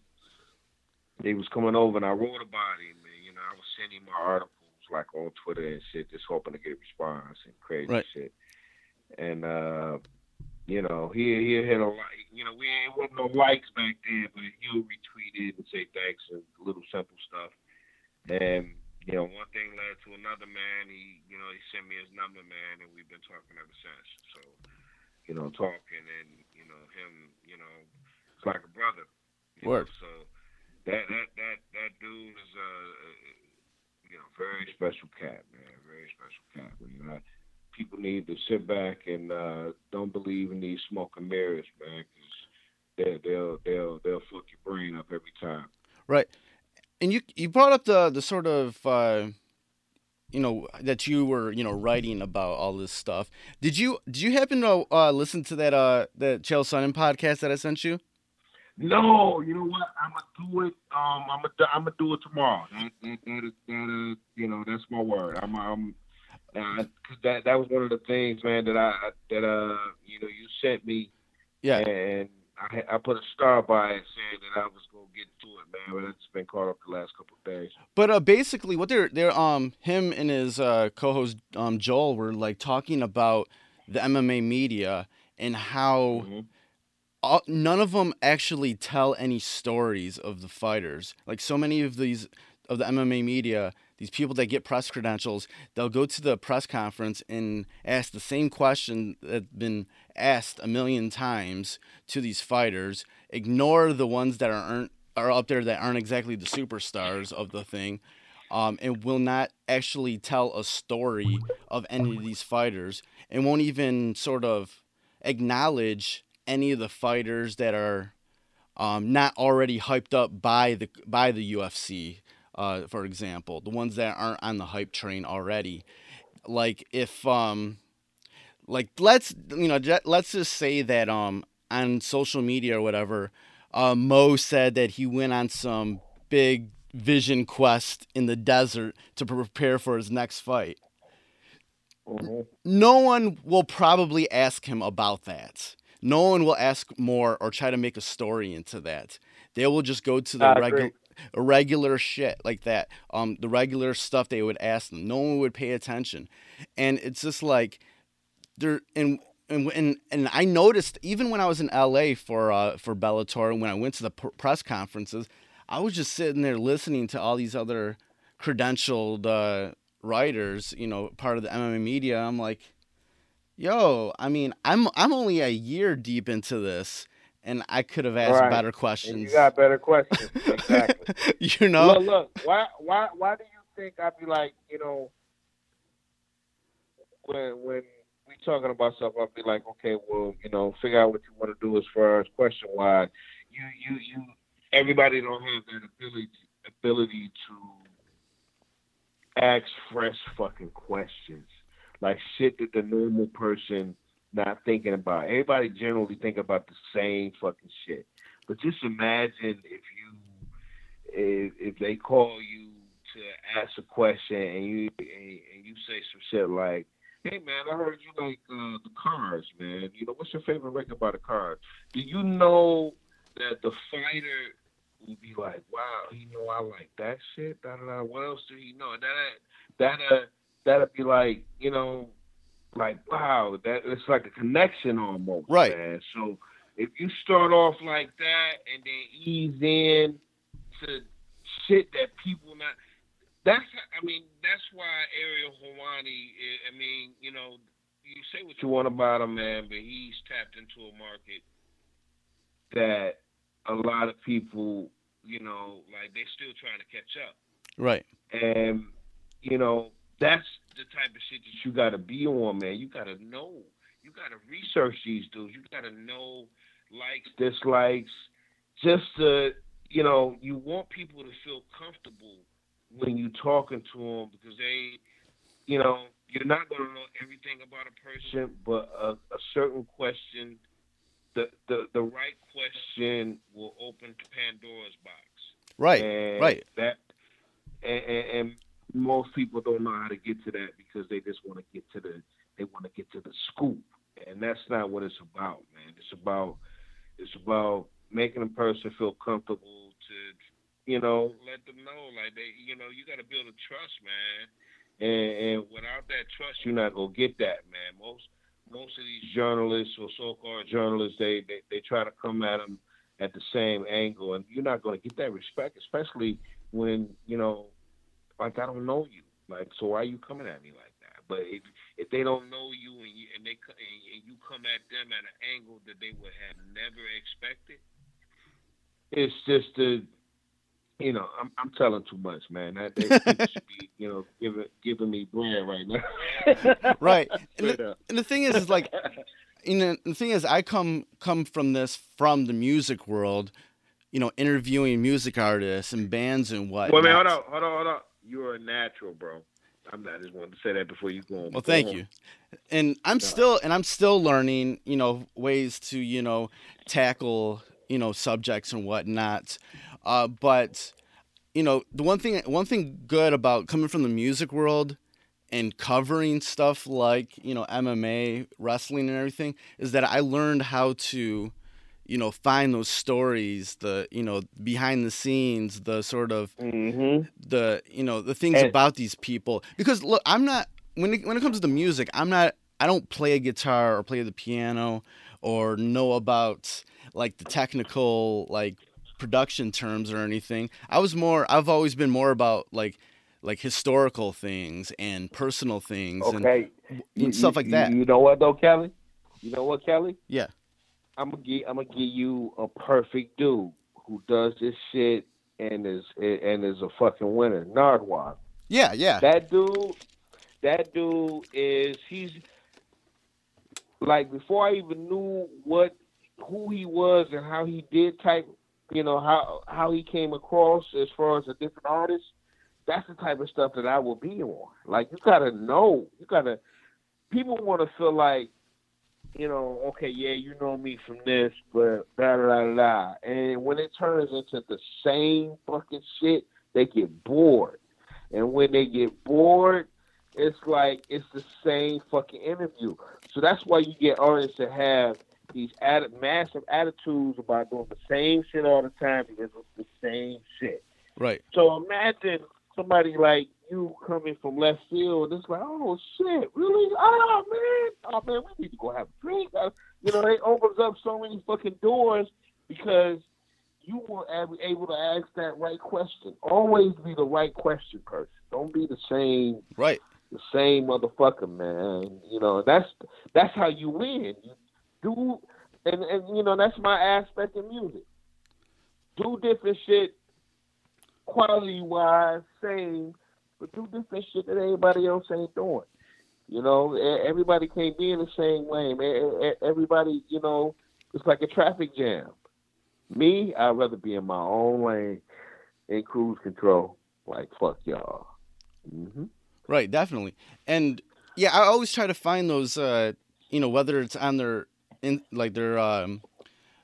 he was coming over, and I wrote about him. And, you know, I was sending my articles like on Twitter and shit, just hoping to get a response and crazy Right. shit. And uh, you know, he he hit a like, you know, we ain't wasn't no likes back then, but he'll retweet it and say thanks and little simple stuff. And you know, one thing led to another, man. He, you know, he sent me his number, man, and we've been talking ever since. So, you know, talking and you know him, you know, it's like a brother. Word. Know? So that that that that dude is a you know very special cat, man. Very special cat. You know, people need to sit back and uh, don't believe in these smoke and mirrors, man. Cause they, they'll they'll they'll fuck your brain up every time. Right. And you you brought up the the sort of uh, you know that you were you know writing about all this stuff. Did you did you happen to uh, listen to that uh that Chael Sonnen podcast that I sent you? No, you know what? I'm gonna do it. Um, I'm gonna I'm gonna do it tomorrow. That that that, is, that is, you know that's my word. I'm I'm uh, cause that that was one of the things, man, that I that uh you know you sent me. Yeah. And I I put a star by it saying that I was gonna get to it, man. But it's been caught up the last couple of days. But uh, basically, what they're they're um him and his uh, co-host um Joel were like talking about the MMA media and how Mhm. all, none of them actually tell any stories of the fighters. Like so many of these of the MMA media, these people that get press credentials, they'll go to the press conference and ask the same question that's been asked a million times to these fighters. Ignore the ones that aren't are up there that aren't exactly the superstars of the thing. Um, and will not actually tell a story of any of these fighters and won't even sort of acknowledge any of the fighters that are um, not already hyped up by the by the UFC, uh, for example, the ones that aren't on the hype train already. Like if um, like let's you know let's just say that um on social media or whatever, uh, Mo said that he went on some big vision quest in the desert to prepare for his next fight Mhm. no one will probably ask him about that. No one will ask more or try to make a story into that. They will just go to the regular agree. regular shit like that. Um the regular stuff they would ask them. No one would pay attention. And it's just like there and and and, and I noticed even when I was in LA for uh for Bellator when I went to the pr- press conferences, I was just sitting there listening to all these other credentialed uh writers, you know, part of the MMA media. I'm like, yo, I mean, I'm I'm only a year deep into this, and I could have asked Right. better And questions. you got better questions. Exactly. you know, Look, look. Why, why, why do you think I'd be like, you know, when when we talking about stuff, I'll be like, okay, well, you know, figure out what you want to do as far as question wise. You, you, you. Everybody don't have that ability ability to ask fresh fucking questions, like shit that the normal person not thinking about. Everybody generally think about the same fucking shit. But just imagine if you if, if they call you to ask a question and you and, and you say some shit like, "Hey man, I heard you like uh, the Cars, man. You know what's your favorite record by the Cars?" Do you know that the fighter will be like, "Wow, you know I like that shit." Da da da. What else do you know? That that uh that'd be like, you know, like wow, that it's like a connection almost, Right. Man. So if you start off like that and then ease in to shit that people not that's I mean that's why Ariel Helwani I- I mean you know you say what you want about him man but he's tapped into a market that a lot of people you know like they're still trying to catch up. Right? and you know that's the type of shit that you got to be on man. You got to know. You got to research these dudes. You got to know likes dislikes just to you know you want people to feel comfortable when you're talking to them because they you know you're not going to know everything about a person but a, a certain question the, the the right question will open Pandora's box Right, and right. That and, and, and most people don't know how to get to that because they just want to get to the they want to get to the scoop, and that's not what it's about, man. It's about it's about making a person feel comfortable to you know let them know like they you know you got to build a trust, man. And, and without that trust, you're not gonna get that, man. Most most of these journalists or so-called journalists, they, they they try to come at them at the same angle, and you're not to get that respect, especially when you know, like I don't know you, like so why are you coming at me like that? But if if they don't know you and you and they and you come at them at an angle that they would have never expected, it's just a you know, I'm I'm telling too much, man. That they should be, you know, giving giving me bread right now. Right. And the, uh, and the thing is, is like, you know, the thing is, I come come from this from the music world, you know, interviewing music artists and bands and what. Wait, man, hold on, hold on, hold on. You're a natural, bro. I'm not I just wanted to say that before you go on. Well, thank you. And I'm still and I'm still learning, you know, ways to you know tackle you know subjects and whatnot. Uh, but you know, the one thing one thing good about coming from the music world and covering stuff like you know MMA, wrestling, and everything is that I learned how to you know find those stories, the you know behind the scenes, the sort of Mhm. the you know the things And- about these people because look i'm not when it, when it comes to the music i'm not i don't play a guitar or play the piano or know about like the technical like production terms or anything i was more i've always been more about like like historical things and personal things Okay. and stuff like that You know what though, Kelly? You know what, Kelly? Yeah. I'm gonna give I'm gonna give you a perfect dude who does this shit and is and is a fucking winner. Nardwuar. yeah yeah That dude, that dude is he's like before I even knew what who he was and how he did type, you know how how he came across as far as a different artist. That's the type of stuff that I will be on. Like you gotta know, you gotta. People want to feel like, you know, okay, yeah, you know me from this, but da da da. And when it turns into the same fucking shit, they get bored. And when they get bored, it's like it's the same fucking interview. So that's why you get artists that have these atti- massive attitudes about doing the same shit all the time because it's the same shit. right So imagine somebody like you coming from left field. It's like, oh shit, really? Oh man, oh man, we need to go have a drink. Uh, You know, it opens up so many fucking doors because you were able to ask that right question. Always be the right question person. Don't be the same right the same motherfucker, man. You know, that's that's how you win. You do and, and you know, that's my aspect of music. Do different shit quality wise, same, but do different shit that everybody else ain't doing. You know, everybody can't be in the same lane. Everybody, you know, it's like a traffic jam. Me, I'd rather be in my own lane in cruise control. Like fuck y'all. hmm Right, definitely. And yeah, I always try to find those uh you know, whether it's on their in like their um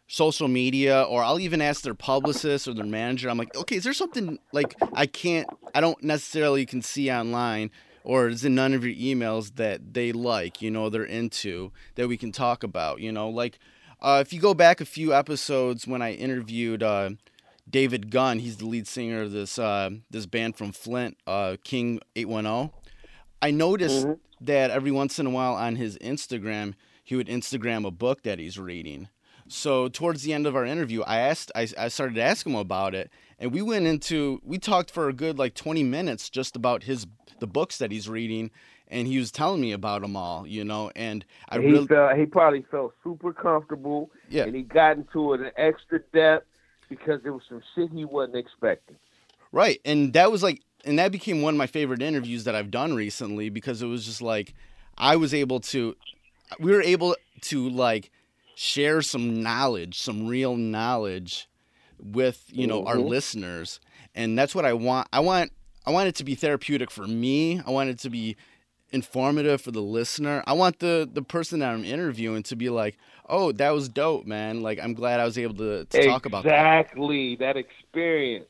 social media or I'll even ask their publicist or their manager. I'm like, "Okay, is there something like I can't I don't necessarily can see online or is in none of your emails that they like, you know, they're into that we can talk about, you know, like uh, if you go back a few episodes when I interviewed uh, David Gunn, he's the lead singer of this uh, this band from Flint, uh, King 810. I noticed Mhm. that every once in a while on his Instagram, he would Instagram a book that he's reading. So towards the end of our interview, I asked, I, I started to ask him about it, and we went into, we talked for a good like 20 minutes just about his the books that he's reading, and he was telling me about them all, you know, and I he really, he probably felt super comfortable, yeah, and he got into it in extra depth because there was some shit he wasn't expecting. Right. And that was like and that became one of my favorite interviews that I've done recently because it was just like I was able to we were able to like share some knowledge, some real knowledge with, you know, our Mhm. listeners. And that's what I want. I want I want it to be therapeutic for me. I want it to be informative for the listener. I want the the person that I'm interviewing to be like, "Oh, that was dope, man. Like I'm glad I was able to, to talk about that." exactly that experience,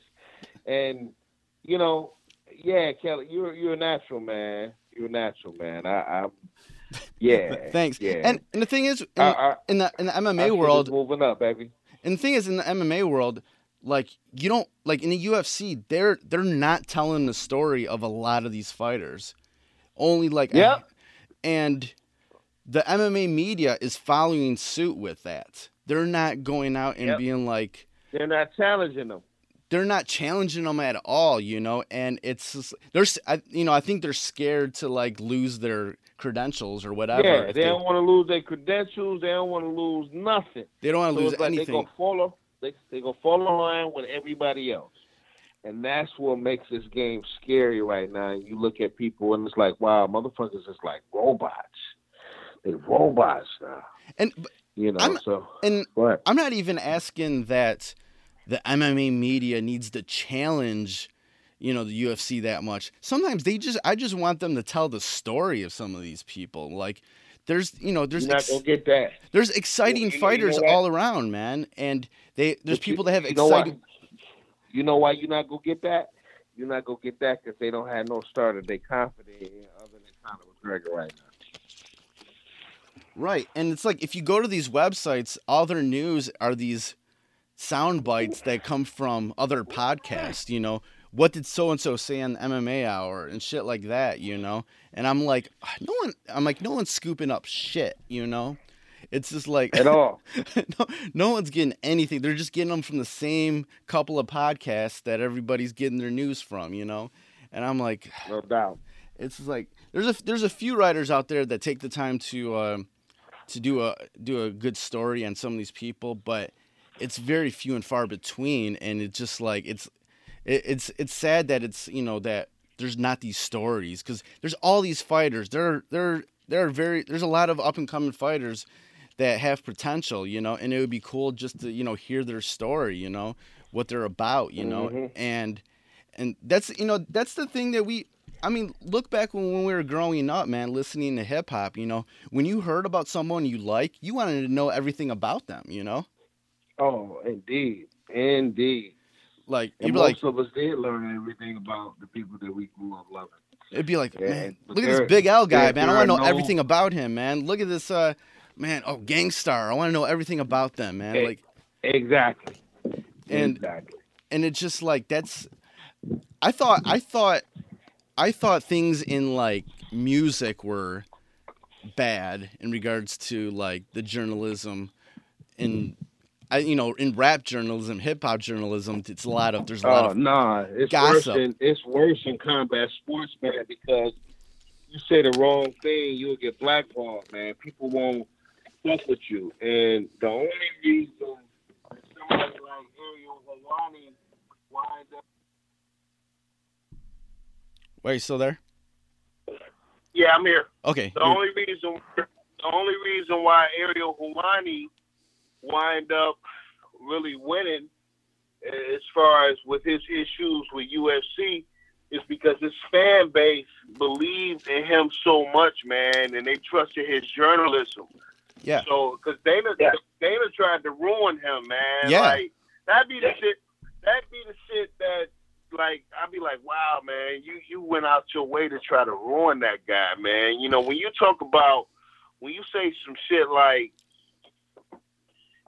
and you know, yeah, Kelly, you're you're a natural man. You're a natural man. I, I'm, yeah, Thanks. Yeah, And and the thing is in, I, I, in the in the MMA is world, moving up, baby. and the thing is in the MMA world, like you don't like in the UFC, they're they're not telling the story of a lot of these fighters. Only like Yep. and the MMA media is following suit with that. They're not going out and Yep. being like They're not challenging them. they're not challenging them at all, you know, and it's just, they're I, you know I think they're scared to like lose their credentials or whatever. yeah, if they, don't want to lose their credentials. They don't want to lose nothing. they don't want So to lose it's like anything. they gonna follow. They they gonna follow line with everybody else. And that's what makes this game scary right now. You look at people and it's like, wow, motherfuckers is like robots. They robots now. And You know, I'm- so and? I'm not even asking that the MMA media needs to challenge, you know, the UFC that much. Sometimes they just I just want them to tell the story of some of these people. Like there's, you know, there's ex- get that. there's exciting you know- you fighters know all around, man. And they there's But people that have you exciting You know why you're not gonna get that? You're not gonna get that because they don't have no starter. They confident in other than Conor McGregor right now. Right. And it's like if you go to these websites, all their news are these sound bites that come from other podcasts, you know. What did so and so say on the MMA hour and shit like that, you know? And I'm like, "Ah, no one I'm like, no one's scooping up shit, you know? It's just like At all. no, no one's getting anything. They're just getting them from the same couple of podcasts that everybody's getting their news from, you know? And I'm like, No doubt. it's like there's a there's a few writers out there that take the time to um to do a do a good story on some of these people, but it's very few and far between, and it's just like it's it, it's it's sad that it's you know that there's not these stories because there's all these fighters. There there there are very there's a lot of up and coming fighters that have potential, you know, and it would be cool just to you know hear their story, you know, what they're about, you know, Mhm. and and that's you know that's the thing that we I mean, look back when, when we were growing up, man, listening to hip hop, you know, when you heard about someone you like, you wanted to know everything about them, you know? Oh, indeed, indeed. Like And you'd be like most of us did learn everything about the people that we grew up loving. it'd be like, Yeah, man, look at this big L guy, there- man. I want to know no- everything about him, man. Look at this uh man, oh Gang Starr. I want to know everything about them, man. Hey. Like Exactly. And- exactly. and it's just like that's I thought I thought I thought things in like music were bad in regards to like the journalism in I you know in rap journalism, hip hop journalism, it's a lot of there's a lot Oh of nah, it's gossip. worse than it's worse in combat sports, man. Because you say the wrong thing, you'll get blackballed, man. People won't fuck with you, and the only reason somebody like Ariel Helwani winds up Wait, you still there? Yeah, I'm here. Okay. The only reason, the only reason why Ariel Helwani wind up really winning, as far as with his issues with UFC, is because his fan base believed in him so much, man, and they trusted his journalism. Yeah. So, because Dana, Dana tried to ruin him, man. Yeah. Like that'd be the shit. That'd be the shit that, like, I'd be like, wow, man, you you went out your way to try to ruin that guy, man. You know, when you talk about, when you say some shit like,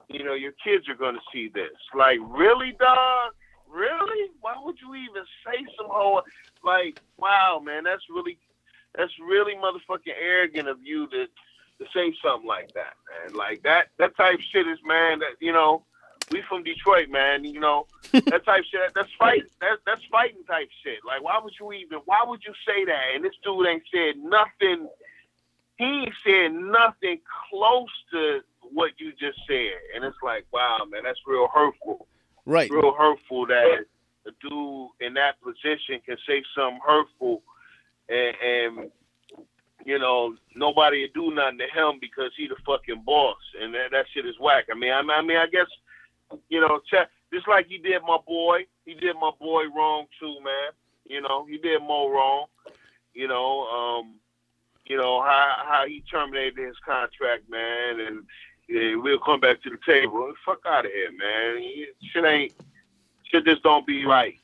you know, your kids are gonna see this. Like, really, dog? Really? Why would you even say some whole like, wow, man, that's really, that's really motherfucking arrogant of you to to say something like that, man. Like that that type shit is man that you know, we from Detroit, man, you know, that type shit that's fight that, that's fighting type shit. Like why would you even why would you say that? And this dude ain't said nothing he ain't said nothing close to what you just said. And it's like, wow, man, that's real hurtful. right. Real hurtful that a dude in that position can say something hurtful and, and you know, nobody do nothing to him because he the fucking boss, and that, that shit is whack. I mean, I, I mean, I guess, you know, just like he did my boy, he did my boy wrong too, man. You know, he did Mo wrong. You know, um, you know how how he terminated his contract, man, and yeah, we'll come back to the table. Fuck out of here, man. Shit ain't, shit just don't be right.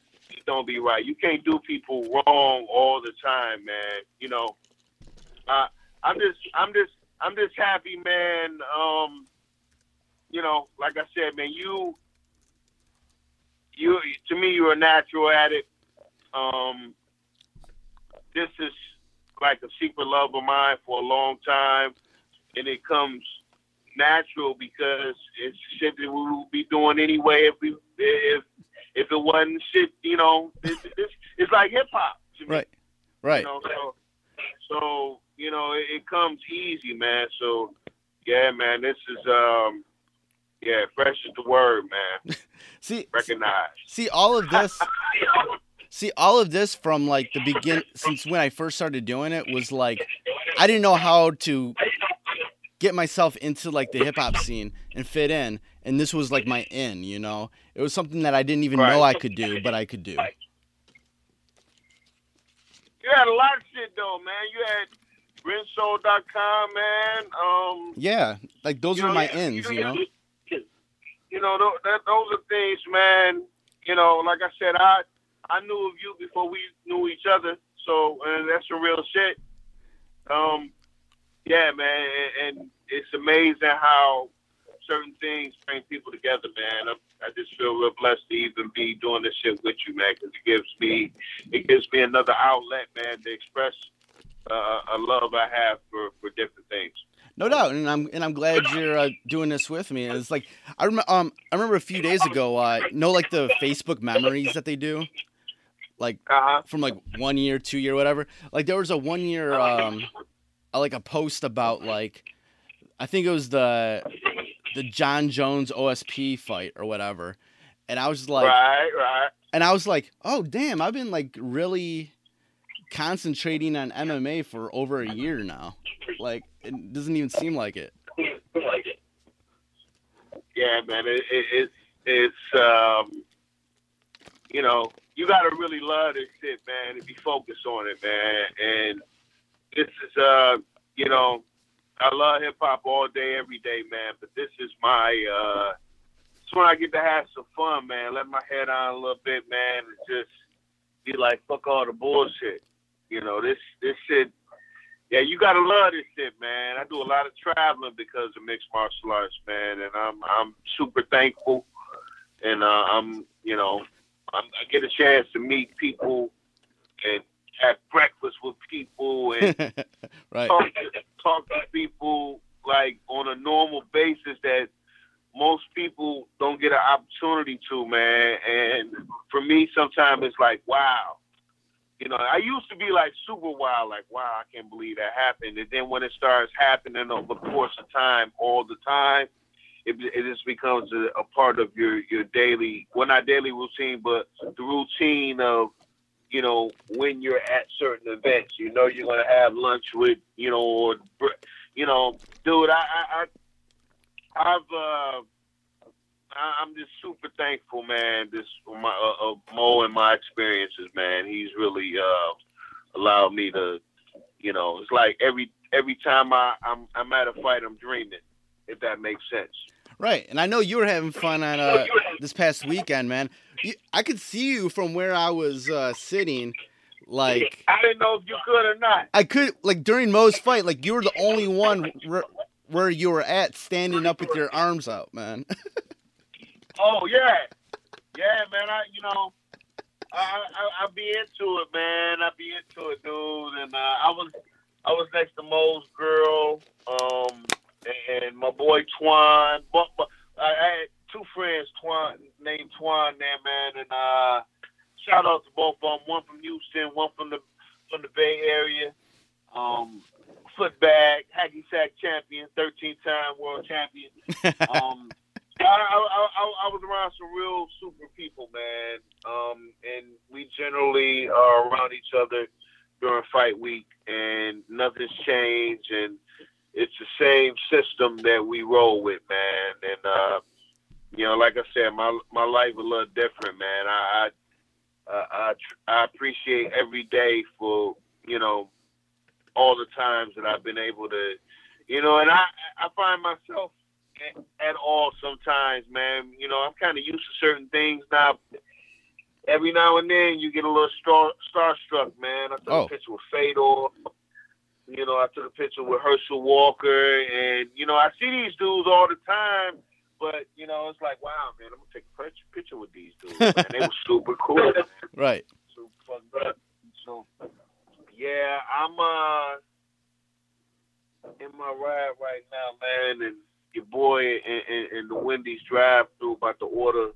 Don't be right. You can't do people wrong all the time, man. You know. Uh, I'm just, I'm just, I'm just happy, man. Um, you know, like I said, man, you, you, to me, you're a natural at it. Um, this is like a secret love of mine for a long time, and it comes natural because it's shit that we would be doing anyway if we, if, if it wasn't shit, you know, it's, it's, it's like hip hop. Right. Right. You know, so, so you know, it, it comes easy, man. So yeah, man, this is um, yeah, fresh is the word, man. See Recognize. see all of this See, all of this from like the begin since when I first started doing it was like I didn't know how to get myself into like the hip hop scene and fit in, and this was like my in. You know, it was something that I didn't even know I could do, but I could do. You had a lot of shit though, man. You had Rinso.com, man. Um, Yeah, like those were know, my ins. You know. you know, that, those are things, man. You know, like I said, I I knew of you before we knew each other, so and that's some real shit. Um, yeah, man, and, and it's amazing how certain things bring people together, man. I, I just feel real blessed to even be doing this shit with you, man, because it gives me it gives me another outlet, man, to express uh, a love I have for for different things. No doubt, and I'm and I'm glad you're uh, doing this with me. It's like I remember, um, I remember a few days ago, uh, know like the Facebook memories that they do, like Uh huh. from like one year, two year, whatever. Like there was a one year, um, uh, like a post about like, I think it was the the Jon Jones OSP fight or whatever, and I was just like, right, right. and I was like, oh damn, I've been like really concentrating on MMA for over a year now. Like it doesn't even seem like it. Yeah, man. It, it, it it's um, you know, you got to really love this shit, man, and be focused on it, man. And this is uh, you know, I love hip hop all day, every day, man. But this is my uh, it's when I get to have some fun, man. Let my head on a little bit, man, and just be like, fuck all the bullshit. You know, this this shit. Yeah, you gotta love this shit, man. I do a lot of traveling because of mixed martial arts, man, and I'm I'm super thankful, and uh, I'm you know I'm, I get a chance to meet people and have breakfast with people and right. talk to, talk to people like on a normal basis that most people don't get an opportunity to, man. And for me, sometimes it's like, wow. You know, I used to be like super wild, like, wow, I can't believe that happened. And then when it starts happening over the course of time, all the time, it, it just becomes a, a part of your, your daily, well, not daily routine, but the routine of, you know, when you're at certain events. You know, you're going to have lunch with, you know, or, you know, dude, I, I, I I've, uh, I- I'm just super thankful, man. This my uh, uh, Mo and my experiences, man. He's really uh, allowed me to, you know, it's like every every time I I'm I'm at a fight, I'm dreaming. If that makes sense. Right. And I know you were having fun on uh, this past weekend, man. I could see you from where I was uh, sitting. Like I didn't know if you could or not. I could like during Mo's fight, like you were the only one where, where you were at standing up with your arms out, man. Oh yeah, yeah, man. I you know, I I, I be into it, man. I be into it, dude. And uh, I was I was next to Mo's girl, um, and my boy Twan. But, but I, I two friends, Twan named Twan there, man. And uh, shout out to both of them. One from Houston, one from the from the Bay Area. Um, footbag, hacky sack champion, 13 time world champion. Um, I, I, I, I was around some real super people, man. Um, and we generally are around each other during fight week, and nothing's changed. And it's the same system that we roll with, man. And uh, you know, like I said, my my life a little different, man. I I, uh, I, tr- I appreciate every day for you know all the times that I've been able to, you know, and I I find myself at, at all sometimes, man. You know, I'm kind of used to certain things now. Every now and then, you get a little star starstruck, man. I took Oh. a picture with Fedor. You know, I took a picture with Herschel Walker, and you know, I see these dudes all the time. But you know, it's like, wow, man, I'm gonna take a picture, with these dudes. Man. They were super cool. right. super fucked up. So, yeah, I'm uh in my ride right now, man, and your boy and, in the Wendy's drive-through about to order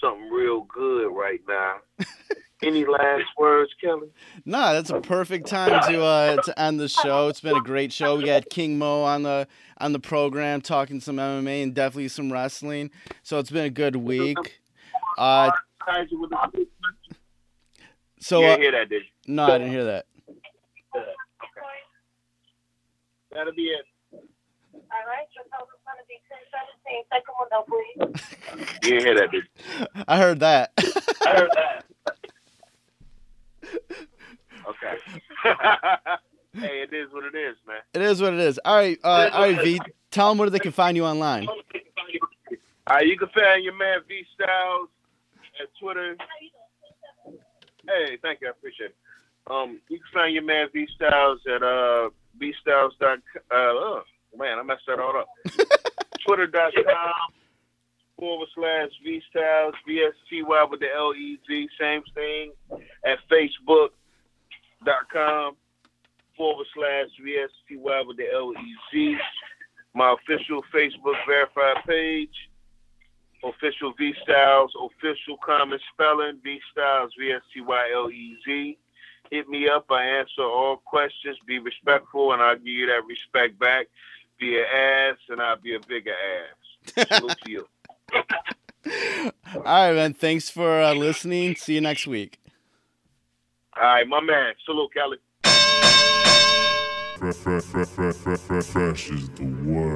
something real good right now. Any last words, Kelly? No, that's a perfect time to uh to end the show. It's been a great show. We got King Mo on the on the program talking some MMA and definitely some wrestling. So it's been a good week. Uh Kaiser with So you uh, didn't hear that, did you? no, I didn't hear that. That'll be it. All right, your total is going to be 1017. Take please. You didn't hear that, did you? I heard that. I heard that. Okay. hey, it is what it is, man. it is what it is. All right, uh, all right, V. Tell them where they can find you online. All right, you can find your man V Styles at Twitter. Hey, thank you, I appreciate it. Um, you can find your man V Styles at uh vstyles dot uh oh, man, I messed that all up. Twitter.com forward slash V Styles V S T Y with the L E Z, same thing at Facebook.com forward slash V S T Y with the L E Z. My official Facebook verified page official V Styles, official common spelling, V Styles, V S T Y L E Z. Hit me up. I answer all questions. Be respectful, and I'll give you that respect back. Be an ass, and I'll be a bigger ass. Salute to you. All right, man. Thanks for uh, listening. See you next week. All right, my man. Salute, Kelly. Fresh, fresh, fresh, fresh, fresh, fresh is the word.